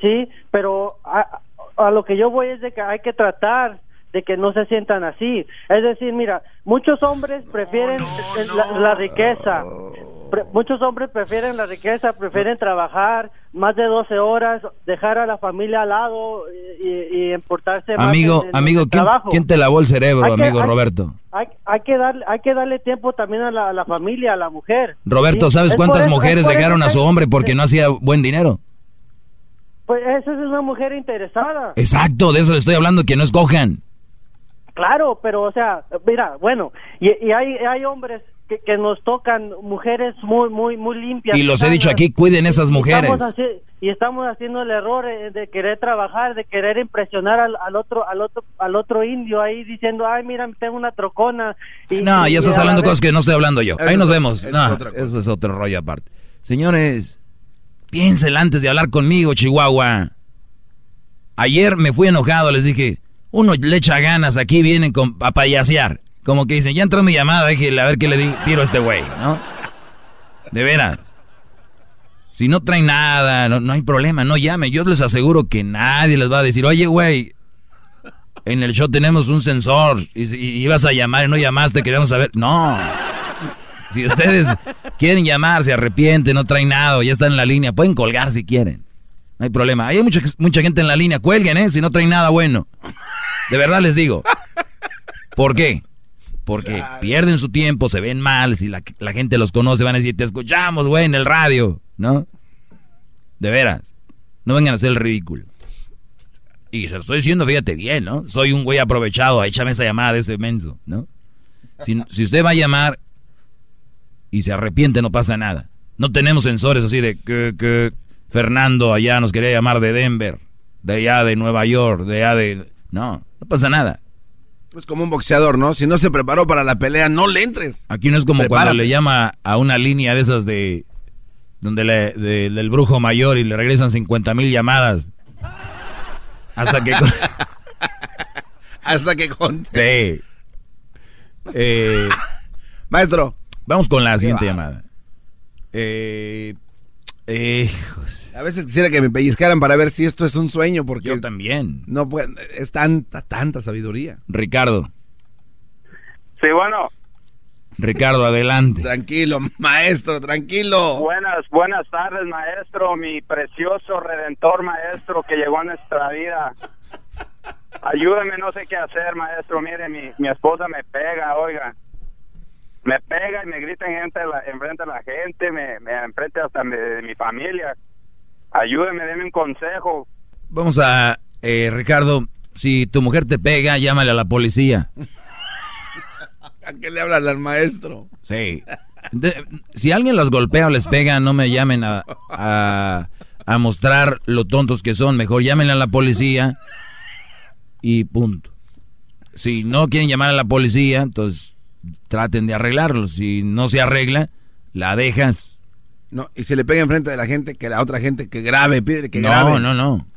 Sí, pero a, a lo que yo voy es de que hay que tratar de que no se sientan así. Es decir, mira, muchos hombres prefieren eh, la, la riqueza. Pre- muchos hombres prefieren la riqueza, prefieren trabajar más de 12 horas, dejar a la familia al lado y, y- importarse más Amigo, en- en amigo, ¿quién, quién te lavó el cerebro, Hay que- amigo hay- Roberto? Hay, hay que darle hay que darle tiempo también a la, a la familia, a la mujer. Roberto. ¿sabes cuántas eso- mujeres dejaron a que- su hombre porque no hacía buen dinero? Pues esa es una mujer interesada. Exacto, de eso le estoy hablando, que no escojan. Claro, pero o sea, mira, bueno, y, y hay, hay hombres que, que nos tocan mujeres muy muy muy limpias. Y los he dicho aquí, cuiden esas y mujeres. estamos haci- y estamos haciendo el error eh, de querer trabajar, de querer impresionar al, al otro al otro al otro indio ahí diciendo, "Ay, mira, tengo una trocona." Y- No, ya estás hablando vez- cosas que no estoy hablando yo. Eso Ahí nos es- vemos. eso No, es otra cosa. eso es otro rollo aparte. Señores, piénsela antes de hablar conmigo, Chihuahua. Ayer me fui enojado, les dije, uno le echa ganas, aquí vienen con, a payasear. Como que dicen, ya entró mi llamada, déjele a ver qué le di- tiro a este güey, ¿no? De veras. Si no traen nada, no, hay problema, no llamen. Yo les aseguro que nadie les va a decir, oye, güey, en el show tenemos un sensor y, y ibas a llamar y no llamaste, queremos saber. No. Si ustedes quieren llamar, se arrepienten, no traen nada, ya están en la línea, pueden colgar si quieren. No hay problema. Hay mucha, mucha gente en la línea, cuelguen, ¿eh? Si no traen nada bueno. De verdad les digo. ¿Por qué? Porque pierden su tiempo, se ven mal, si la, la gente los conoce, van a decir, te escuchamos, güey, en el radio, ¿no? De veras. No vengan a hacer el ridículo. Y se lo estoy diciendo, fíjate bien, ¿no? Soy un güey aprovechado, échame esa llamada de ese menso, ¿no? Si, si usted va a llamar y se arrepiente, no pasa nada. No tenemos sensores así de que, que Fernando allá nos quería llamar de Denver, de allá de Nueva York, de allá de... No, no pasa nada. Es como un boxeador, ¿no? Si no se preparó para la pelea, no le entres. Aquí no es como cuando le llama a una línea de esas de... Donde le, de- del brujo mayor y le regresan 50 mil llamadas. Hasta que... Hasta que con... Sí. Eh, Maestro. Vamos con la siguiente va. llamada. Eh, eh, A veces quisiera que me pellizcaran para ver si esto es un sueño, porque... Yo también. No puede, es tanta, tanta sabiduría. Ricardo. Sí, bueno. Ricardo, adelante. Tranquilo, maestro, tranquilo. Buenas, buenas tardes, maestro, mi precioso redentor, maestro, que llegó a nuestra vida. Ayúdame, no sé qué hacer, maestro. Mire, mi, mi esposa me pega, oiga. Me pega y me grita en gente, la, enfrente de la gente, me, me enfrente hasta de, de mi familia. Ayúdeme, deme un consejo. Vamos a... eh, Ricardo, si tu mujer te pega, llámale a la policía. ¿A qué le hablan al maestro? Sí. si alguien los golpea o les pega, no me llamen a, a, a mostrar lo tontos que son. Mejor llámenle a la policía y punto. Si no quieren llamar a la policía, entonces traten de arreglarlo. Si no se arregla, la dejas. No, y se le pega enfrente de la gente, que la otra gente que grabe, pide que no, grabe. No, no, no.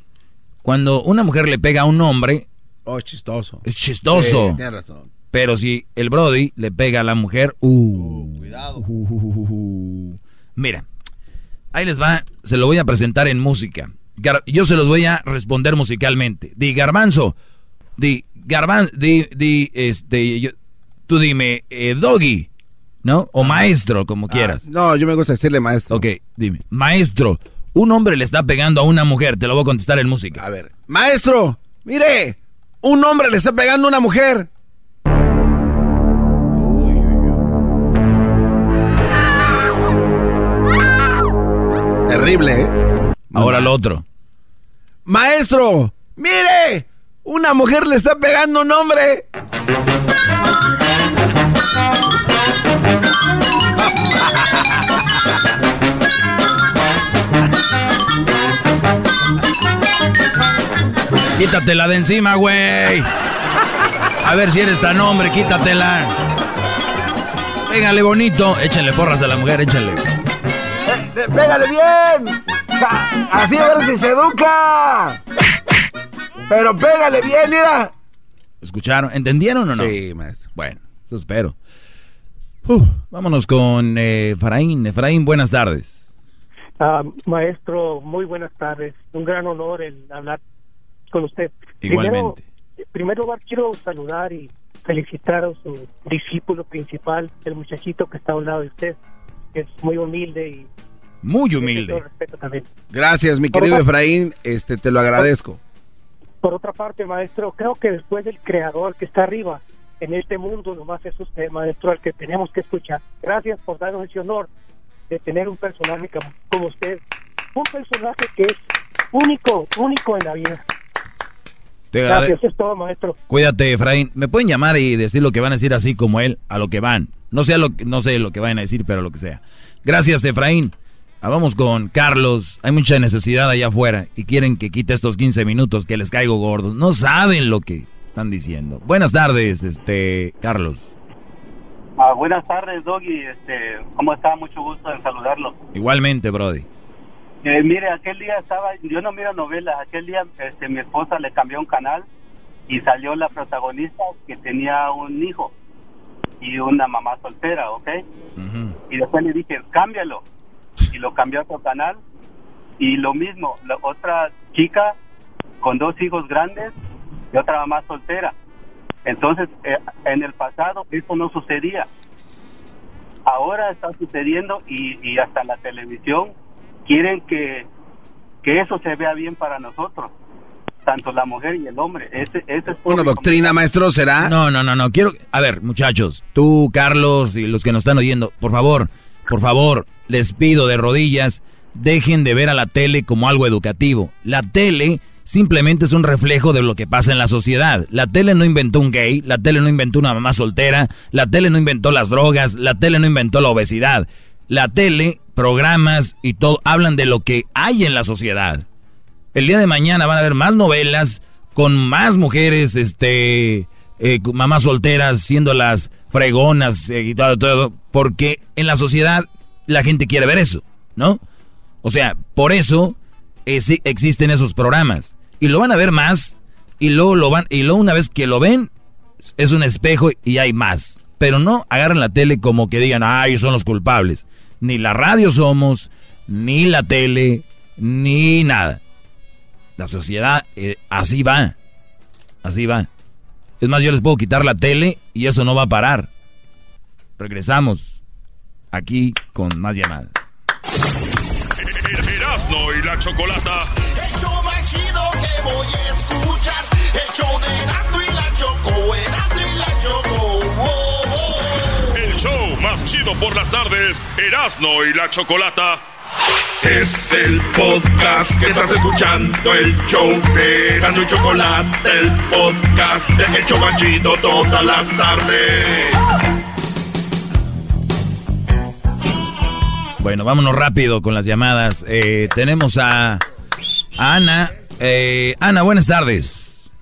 Cuando una mujer le pega a un hombre... Oh, chistoso. Es chistoso. Sí, tienes razón. Pero si el Brody le pega a la mujer... Uh, cuidado. Uh, mira, ahí les va, se lo voy a presentar en música. Gar yo se los voy a responder musicalmente. Di Garbanzo, di Garbanzo, di, di, este, yo, tú dime, eh, Doggy, ¿no? O maestro, como quieras. Ah, no, yo me gusta decirle maestro. Ok, dime, maestro, un hombre le está pegando a una mujer, te lo voy a contestar en música. A ver, maestro, mire, un hombre le está pegando a una mujer. Terrible, ¿eh? Ahora lo otro. Maestro, mire, una mujer le está pegando a un hombre. Quítatela de encima, güey. A ver si eres tan hombre, quítatela. Pégale bonito. Échenle porras a la mujer, échenle. Eh, ¡Pégale bien! Así a ver si se educa. Pero pégale bien, mira. ¿Escucharon? ¿Entendieron o no? Sí, maestro. Bueno, eso espero. Uh, vámonos con eh, Efraín. Efraín, buenas tardes. Uh, maestro, muy buenas tardes. Un gran honor el hablar con usted. Igualmente. Primero, primero lugar, quiero saludar y felicitar a su discípulo principal, el muchachito que está a un lado de usted, que es muy humilde y muy humilde. Respeto también. Gracias, mi querido Efraín, este te lo agradezco. Por otra parte, maestro, creo que después del creador que está arriba en este mundo, nomás es usted, maestro, al que tenemos que escuchar. Gracias por darnos ese honor de tener un personaje como usted, un personaje que es único, único en la vida. Gracias, es todo, maestro. Cuídate, Efraín. Me pueden llamar y decir lo que van a decir así como él, a lo que van. No sé lo, no sé lo que vayan a decir, pero lo que sea. Gracias, Efraín. Ah, vamos con Carlos. Hay mucha necesidad allá afuera y quieren que quite estos 15 minutos que les caigo gordos. No saben lo que están diciendo. Buenas tardes, este Carlos. Ah, buenas tardes, Doggy. Este, ¿Cómo está? Mucho gusto en saludarlo. Igualmente, Brody. Eh, mire, aquel día estaba, yo no miro novelas, aquel día este, mi esposa le cambió un canal y salió la protagonista que tenía un hijo y una mamá soltera, ¿ok? Y después le dije, cámbialo. Y lo cambió a otro canal y lo mismo, la otra chica con dos hijos grandes y otra mamá soltera. Entonces, eh, en el pasado eso no sucedía. Ahora está sucediendo y, y hasta la televisión quieren que, que eso se vea bien para nosotros, tanto la mujer y el hombre. Ese, ese es ¿Una doctrina, maestro, será? No, no, no, no. Quiero. A ver, muchachos, tú, Carlos y los que nos están oyendo, por favor, por favor, les pido de rodillas, dejen de ver a la tele como algo educativo. La tele simplemente es un reflejo de lo que pasa en la sociedad. La tele no inventó un gay, la tele no inventó una mamá soltera, la tele no inventó las drogas, la tele no inventó la obesidad. La tele, programas y todo hablan de lo que hay en la sociedad. El día de mañana van a haber más novelas con más mujeres, este, eh, mamás solteras siendo las fregonas eh, y todo, todo, porque en la sociedad la gente quiere ver eso, ¿no? O sea, por eso existen esos programas y lo van a ver más y luego lo van y luego una vez que lo ven es un espejo y hay más, pero no agarran la tele como que digan, "Ay, son los culpables." Ni la radio somos, ni la tele, ni nada. La sociedad eh, así va. Así va. Es más, yo les puedo quitar la tele y eso no va a parar. Regresamos aquí con más llamadas. Erasno y la Chocolata. El show más chido que voy a escuchar. El show de show más chido por las tardes, Erasmo y la Chocolata. Es el podcast que estás escuchando, el show de Erasmo y Chocolata, el podcast de El Chobachito todas las tardes. Bueno, vámonos rápido con las llamadas. Eh, tenemos a, Ana. Eh, Ana, buenas tardes.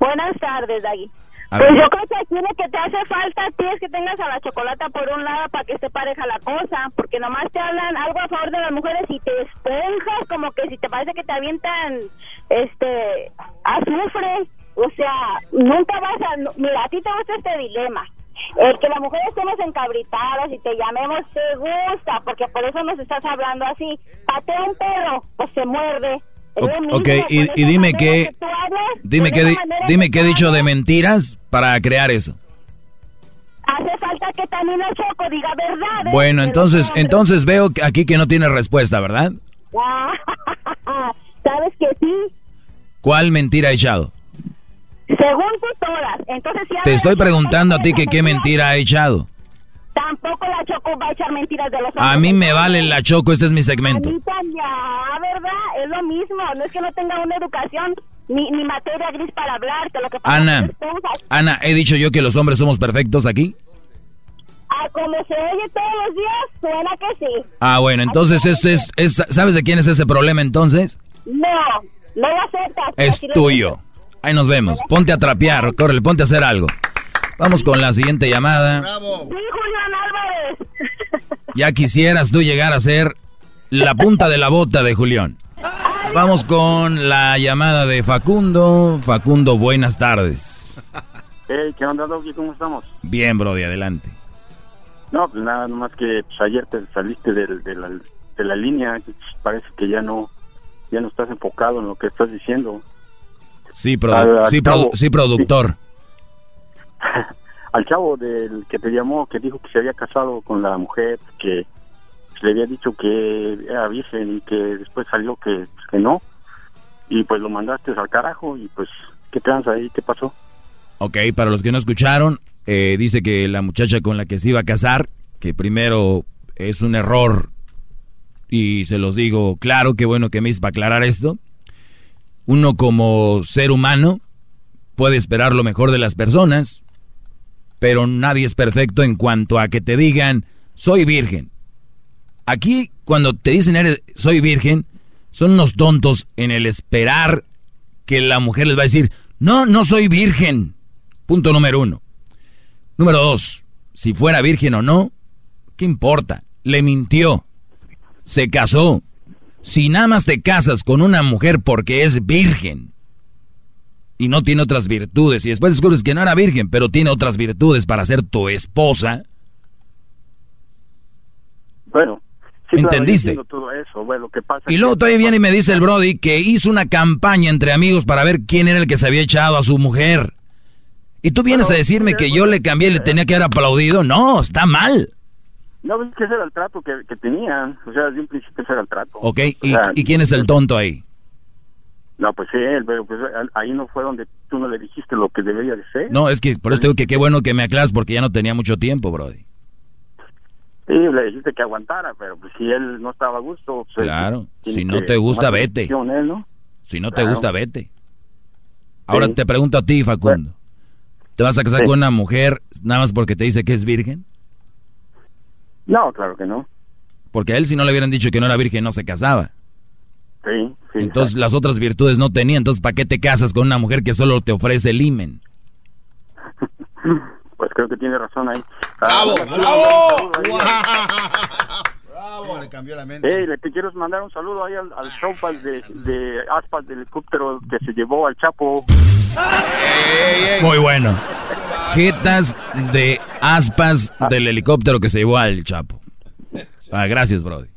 Buenas tardes, Dagui. Pues yo creo que aquí lo que te hace falta a ti es que tengas a la chocolata por un lado para que esté pareja la cosa, porque nomás te hablan algo a favor de las mujeres y te esponjas como que si te parece que te avientan este azufre, o sea, nunca vas a... Mira, a ti te gusta este dilema. El que las mujeres estemos encabritadas y te llamemos te gusta, porque por eso nos estás hablando así. Patea un perro, pues se muerde. Ok, y, dime qué, dime qué, dime qué he dicho de mentiras para crear eso. Hace falta que también el Choco diga verdad. Bueno, entonces, entonces veo aquí que no tiene respuesta, ¿verdad? ¿Sabes que sí? ¿Cuál mentira ha echado? Según tú todas. Entonces, si Te estoy preguntando a ti que qué mentira ha echado. Tampoco la Choco va a echar mentiras de los A mí me vale la Choco, este es mi segmento. ya, ¿verdad? Es lo mismo. No es que no tenga una educación ni, ni materia gris para hablarte. Lo que pasa Ana, es que Ana, ¿he dicho yo que los hombres somos perfectos aquí? Ah, como se oye todos los días, suena que sí. Ah, bueno, entonces esto es, es, ¿sabes de quién es ese problema entonces? No, no lo aceptas. Es tuyo. Ahí nos vemos. Ponte a trapear, córrele, ponte a hacer algo. Vamos con la siguiente llamada. ¡Bravo! Ya quisieras tú llegar a ser la punta de la bota de Julián. Vamos con la llamada de Facundo. Facundo, buenas tardes. Hey, ¿qué onda, Doggy? ¿Cómo estamos? Bien, Brody, adelante. No, pues nada, nomás que pues, ayer te saliste de, de, la, de la línea. Parece que ya no, ya no estás enfocado en lo que estás diciendo. Sí, sí, sí, productor. al chavo del que te llamó, que dijo que se había casado con la mujer, que le había dicho que era virgen y que después salió que, que no. Y pues lo mandaste al carajo y pues, ¿qué tranza ahí? ¿Qué pasó? Ok, para los que no escucharon, eh, dice que la muchacha con la que se iba a casar, que primero es un error, y se los digo, claro, qué bueno que me hice para aclarar esto. Uno como ser humano puede esperar lo mejor de las personas, pero nadie es perfecto en cuanto a que te digan, soy virgen. Aquí, cuando te dicen, eres, soy virgen, son unos tontos en el esperar que la mujer les va a decir, no, no soy virgen. Punto número uno. Número dos, si fuera virgen o no, ¿qué importa? Le mintió. Se casó. Si nada más te casas con una mujer porque es virgen y no tiene otras virtudes y después descubres que no era virgen, pero tiene otras virtudes para ser tu esposa. Bueno, ¿entendiste? y luego todavía viene y me dice el Brody que hizo una campaña entre amigos para ver quién era el que se había echado a su mujer. Y tú vienes a decirme que yo le cambié, le tenía que haber aplaudido. No, está mal. No, es que ese era el trato que, que tenían. O sea, desde un principio ese era el trato. Ok, ¿Y, ¿y quién es el tonto ahí? No, pues sí, él, pero pues ahí no fue donde tú no le dijiste lo que debería de ser. No, es que por eso digo que qué bueno que me aclaras porque ya no tenía mucho tiempo, Brody. Sí, le dijiste que aguantara, pero pues si él no estaba a gusto... Pues, claro, si no te gusta, vete. Si no te gusta, vete. Ahora te pregunto a ti, Facundo. ¿Te vas a casar con una mujer nada más porque te dice que es virgen? No, claro que no. Porque a él si no le hubieran dicho que no era virgen no se casaba. Sí, sí. Entonces las otras virtudes no tenía. Entonces, ¿para qué te casas con una mujer que solo te ofrece el imen? pues creo que tiene razón ahí. ¡Bravo! ¡Bravo! ¡Bravo! Le cambió la mente. Hey, le te quiero mandar un saludo ahí al, al show de, de aspas del helicóptero que se llevó al Chapo. Muy bueno. Jetas de aspas del helicóptero que se llevó al Chapo. Ah, gracias, Brody.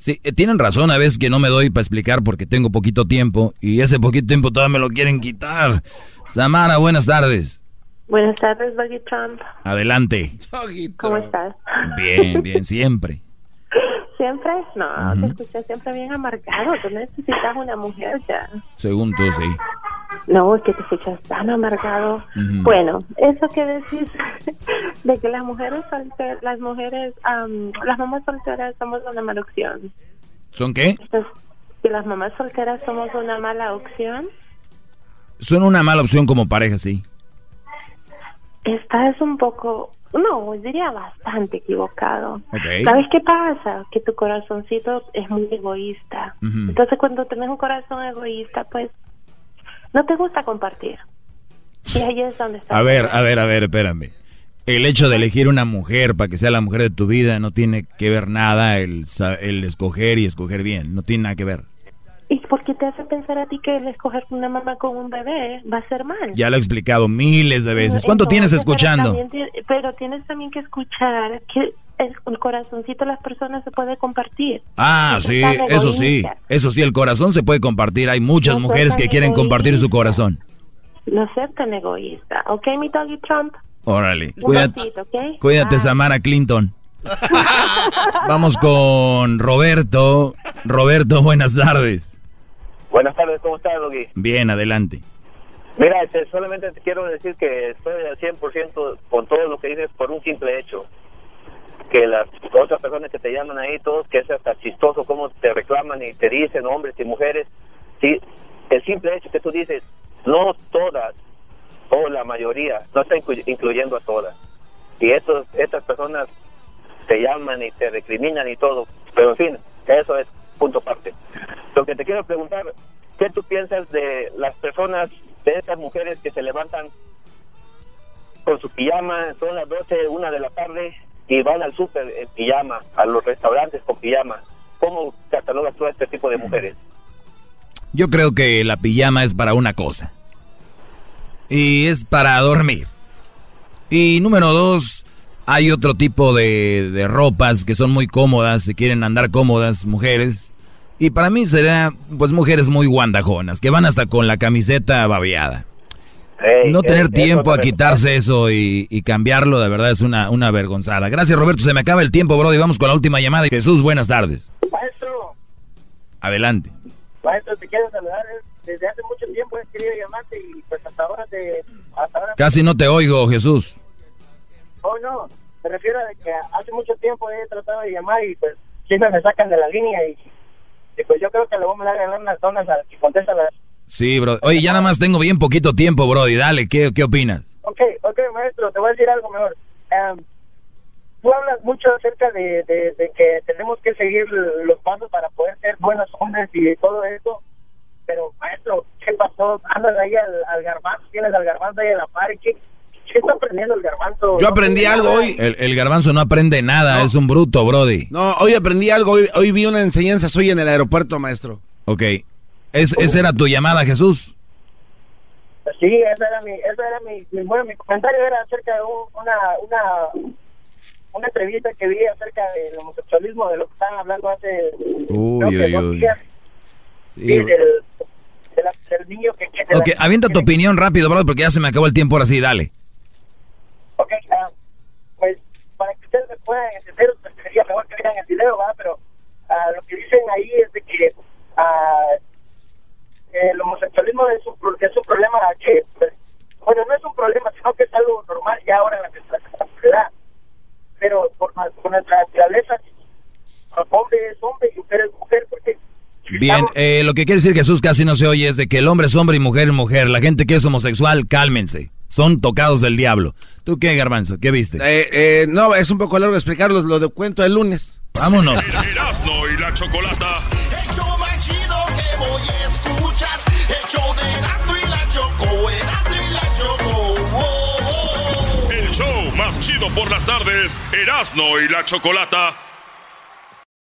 Sí, eh, tienen razón a veces que no me doy para explicar porque tengo poquito tiempo y ese poquito tiempo todavía me lo quieren quitar. Samara, buenas tardes. Buenas tardes, Doggy Trump. Adelante. ¿Cómo estás? Bien, bien, siempre. ¿Siempre? No, te escuché siempre bien amargado. Tú necesitas una mujer ya. Según tú, sí. No, es que te escuchas tan amargado. Bueno, eso que decís de que las mujeres solteras, las mujeres, las mamás solteras somos una mala opción. ¿Son qué? que las mamás solteras somos una mala opción. Son una mala opción como pareja, sí. Estás un poco No, diría bastante equivocado. ¿Sabes qué pasa? Que tu corazoncito es muy egoísta. Entonces, cuando tienes un corazón egoísta, pues no te gusta compartir. Y ahí es donde está. A ver, a ver, a ver, espérame. El hecho de elegir una mujer para que sea la mujer de tu vida no tiene que ver nada el, el escoger y escoger bien. No tiene nada que ver. ¿Y por qué te hace pensar a ti que el escoger una mamá con un bebé va a ser mal? Ya lo he explicado miles de veces. ¿Cuánto tienes Entonces, pero escuchando? también ti- Pero tienes también que escuchar que el, corazoncito de las personas se puede compartir. Ah, sí, eso sí. Eso sí, el corazón se puede compartir. Hay muchas No mujeres que quieren compartir su corazón. No ser tan egoísta. ¿Ok, mi doggy Trump? Órale. Un Cuídate. Samara Clinton. Vamos con Roberto. Roberto, buenas tardes. Buenas tardes, ¿cómo estás, Doggy? Bien, adelante. Mira, este, solamente te quiero decir que estoy al 100% con todo lo que dices por un simple hecho. Que las otras personas que te llaman ahí, todos, que es hasta chistoso cómo te reclaman y te dicen hombres y mujeres. Sí, el simple hecho que tú dices, no todas, o la mayoría, no está inclu- incluyendo a todas. Y estos, estas personas te llaman y te recriminan y todo. Pero en fin, eso es punto aparte. Lo que te quiero preguntar, ¿qué tú piensas de las personas, de esas mujeres que se levantan con su pijama, son las 12, una de la tarde y van al súper en pijama, a los restaurantes con pijama? ¿Cómo catalogas tú a este tipo de mujeres? Yo creo que la pijama es para una cosa. Y es para dormir. Y número dos, hay otro tipo de, de ropas que son muy cómodas, si quieren andar cómodas, mujeres. Y para mí será, pues, mujeres muy guandajonas, que van hasta con la camiseta babeada. Ey, no tener tiempo a quitarse eso y, y cambiarlo, de verdad es una, una vergonzada. Gracias, Roberto. Se me acaba el tiempo, bro. Y vamos con la última llamada. Jesús, buenas tardes. Maestro, Adelante. maestro, te quiero saludar. Desde hace mucho tiempo he querido llamarte y pues hasta ahora te... Hasta ahora Casi no te oigo, Jesús. Oh, no, me refiero a que hace mucho tiempo he tratado de llamar y pues siempre me sacan de la línea y, y, pues yo creo que le vamos a ganar unas donas al que contesta las... Sí, bro. Oye, ya nada más tengo bien poquito tiempo, bro. Y dale, ¿qué, qué opinas? Ok, ok, maestro, te voy a decir algo mejor. Em, tú hablas mucho acerca de, de, de que tenemos que seguir los pasos para poder ser buenos hombres y todo eso, pero maestro, ¿qué pasó? Andas ahí al, al garbanzo, tienes al garbanzo ahí en la par, ¿qué, qué está aprendiendo el garbanzo? Yo aprendí algo hoy. El, el garbanzo no aprende nada, es un bruto, brody. No, hoy aprendí algo. Hoy, hoy vi una enseñanza suya en el aeropuerto, maestro. Ok. ¿Es, ¿Esa era tu llamada, Jesús? Sí, ese era mi, ese era mi, mi- bueno, mi comentario era acerca de un- una, una, una entrevista que vi acerca del homosexualismo, de lo que estaban hablando hace Uy, que uy, días, Sí, del, del niño que... que de Ok, avienta tu opinión rápido, bro, porque ya se me acabó el tiempo ahora sí, dale. Ok, ah, pues para que ustedes me puedan entender, pues sería mejor que vean el video, ¿va? Pero ah, lo que dicen ahí es de que ah, el homosexualismo es un, es un problema que, pues, bueno, no es un problema, sino que es algo normal ya ahora en nuestra sociedad. Pero por, por nuestra naturaleza, hombre es hombre y mujer es mujer, porque Bien, eh, lo que quiere decir Jesús casi no se oye es de que el hombre es hombre y mujer es mujer. La gente que es homosexual, cálmense. Son tocados del diablo. ¿Tú qué, Garbanzo? ¿Qué viste? Eh, eh, no, es un poco largo explicarlo, lo de cuento el lunes. Vámonos. Erasno y la chocolata. Por las tardes. Erasno y la chocolata.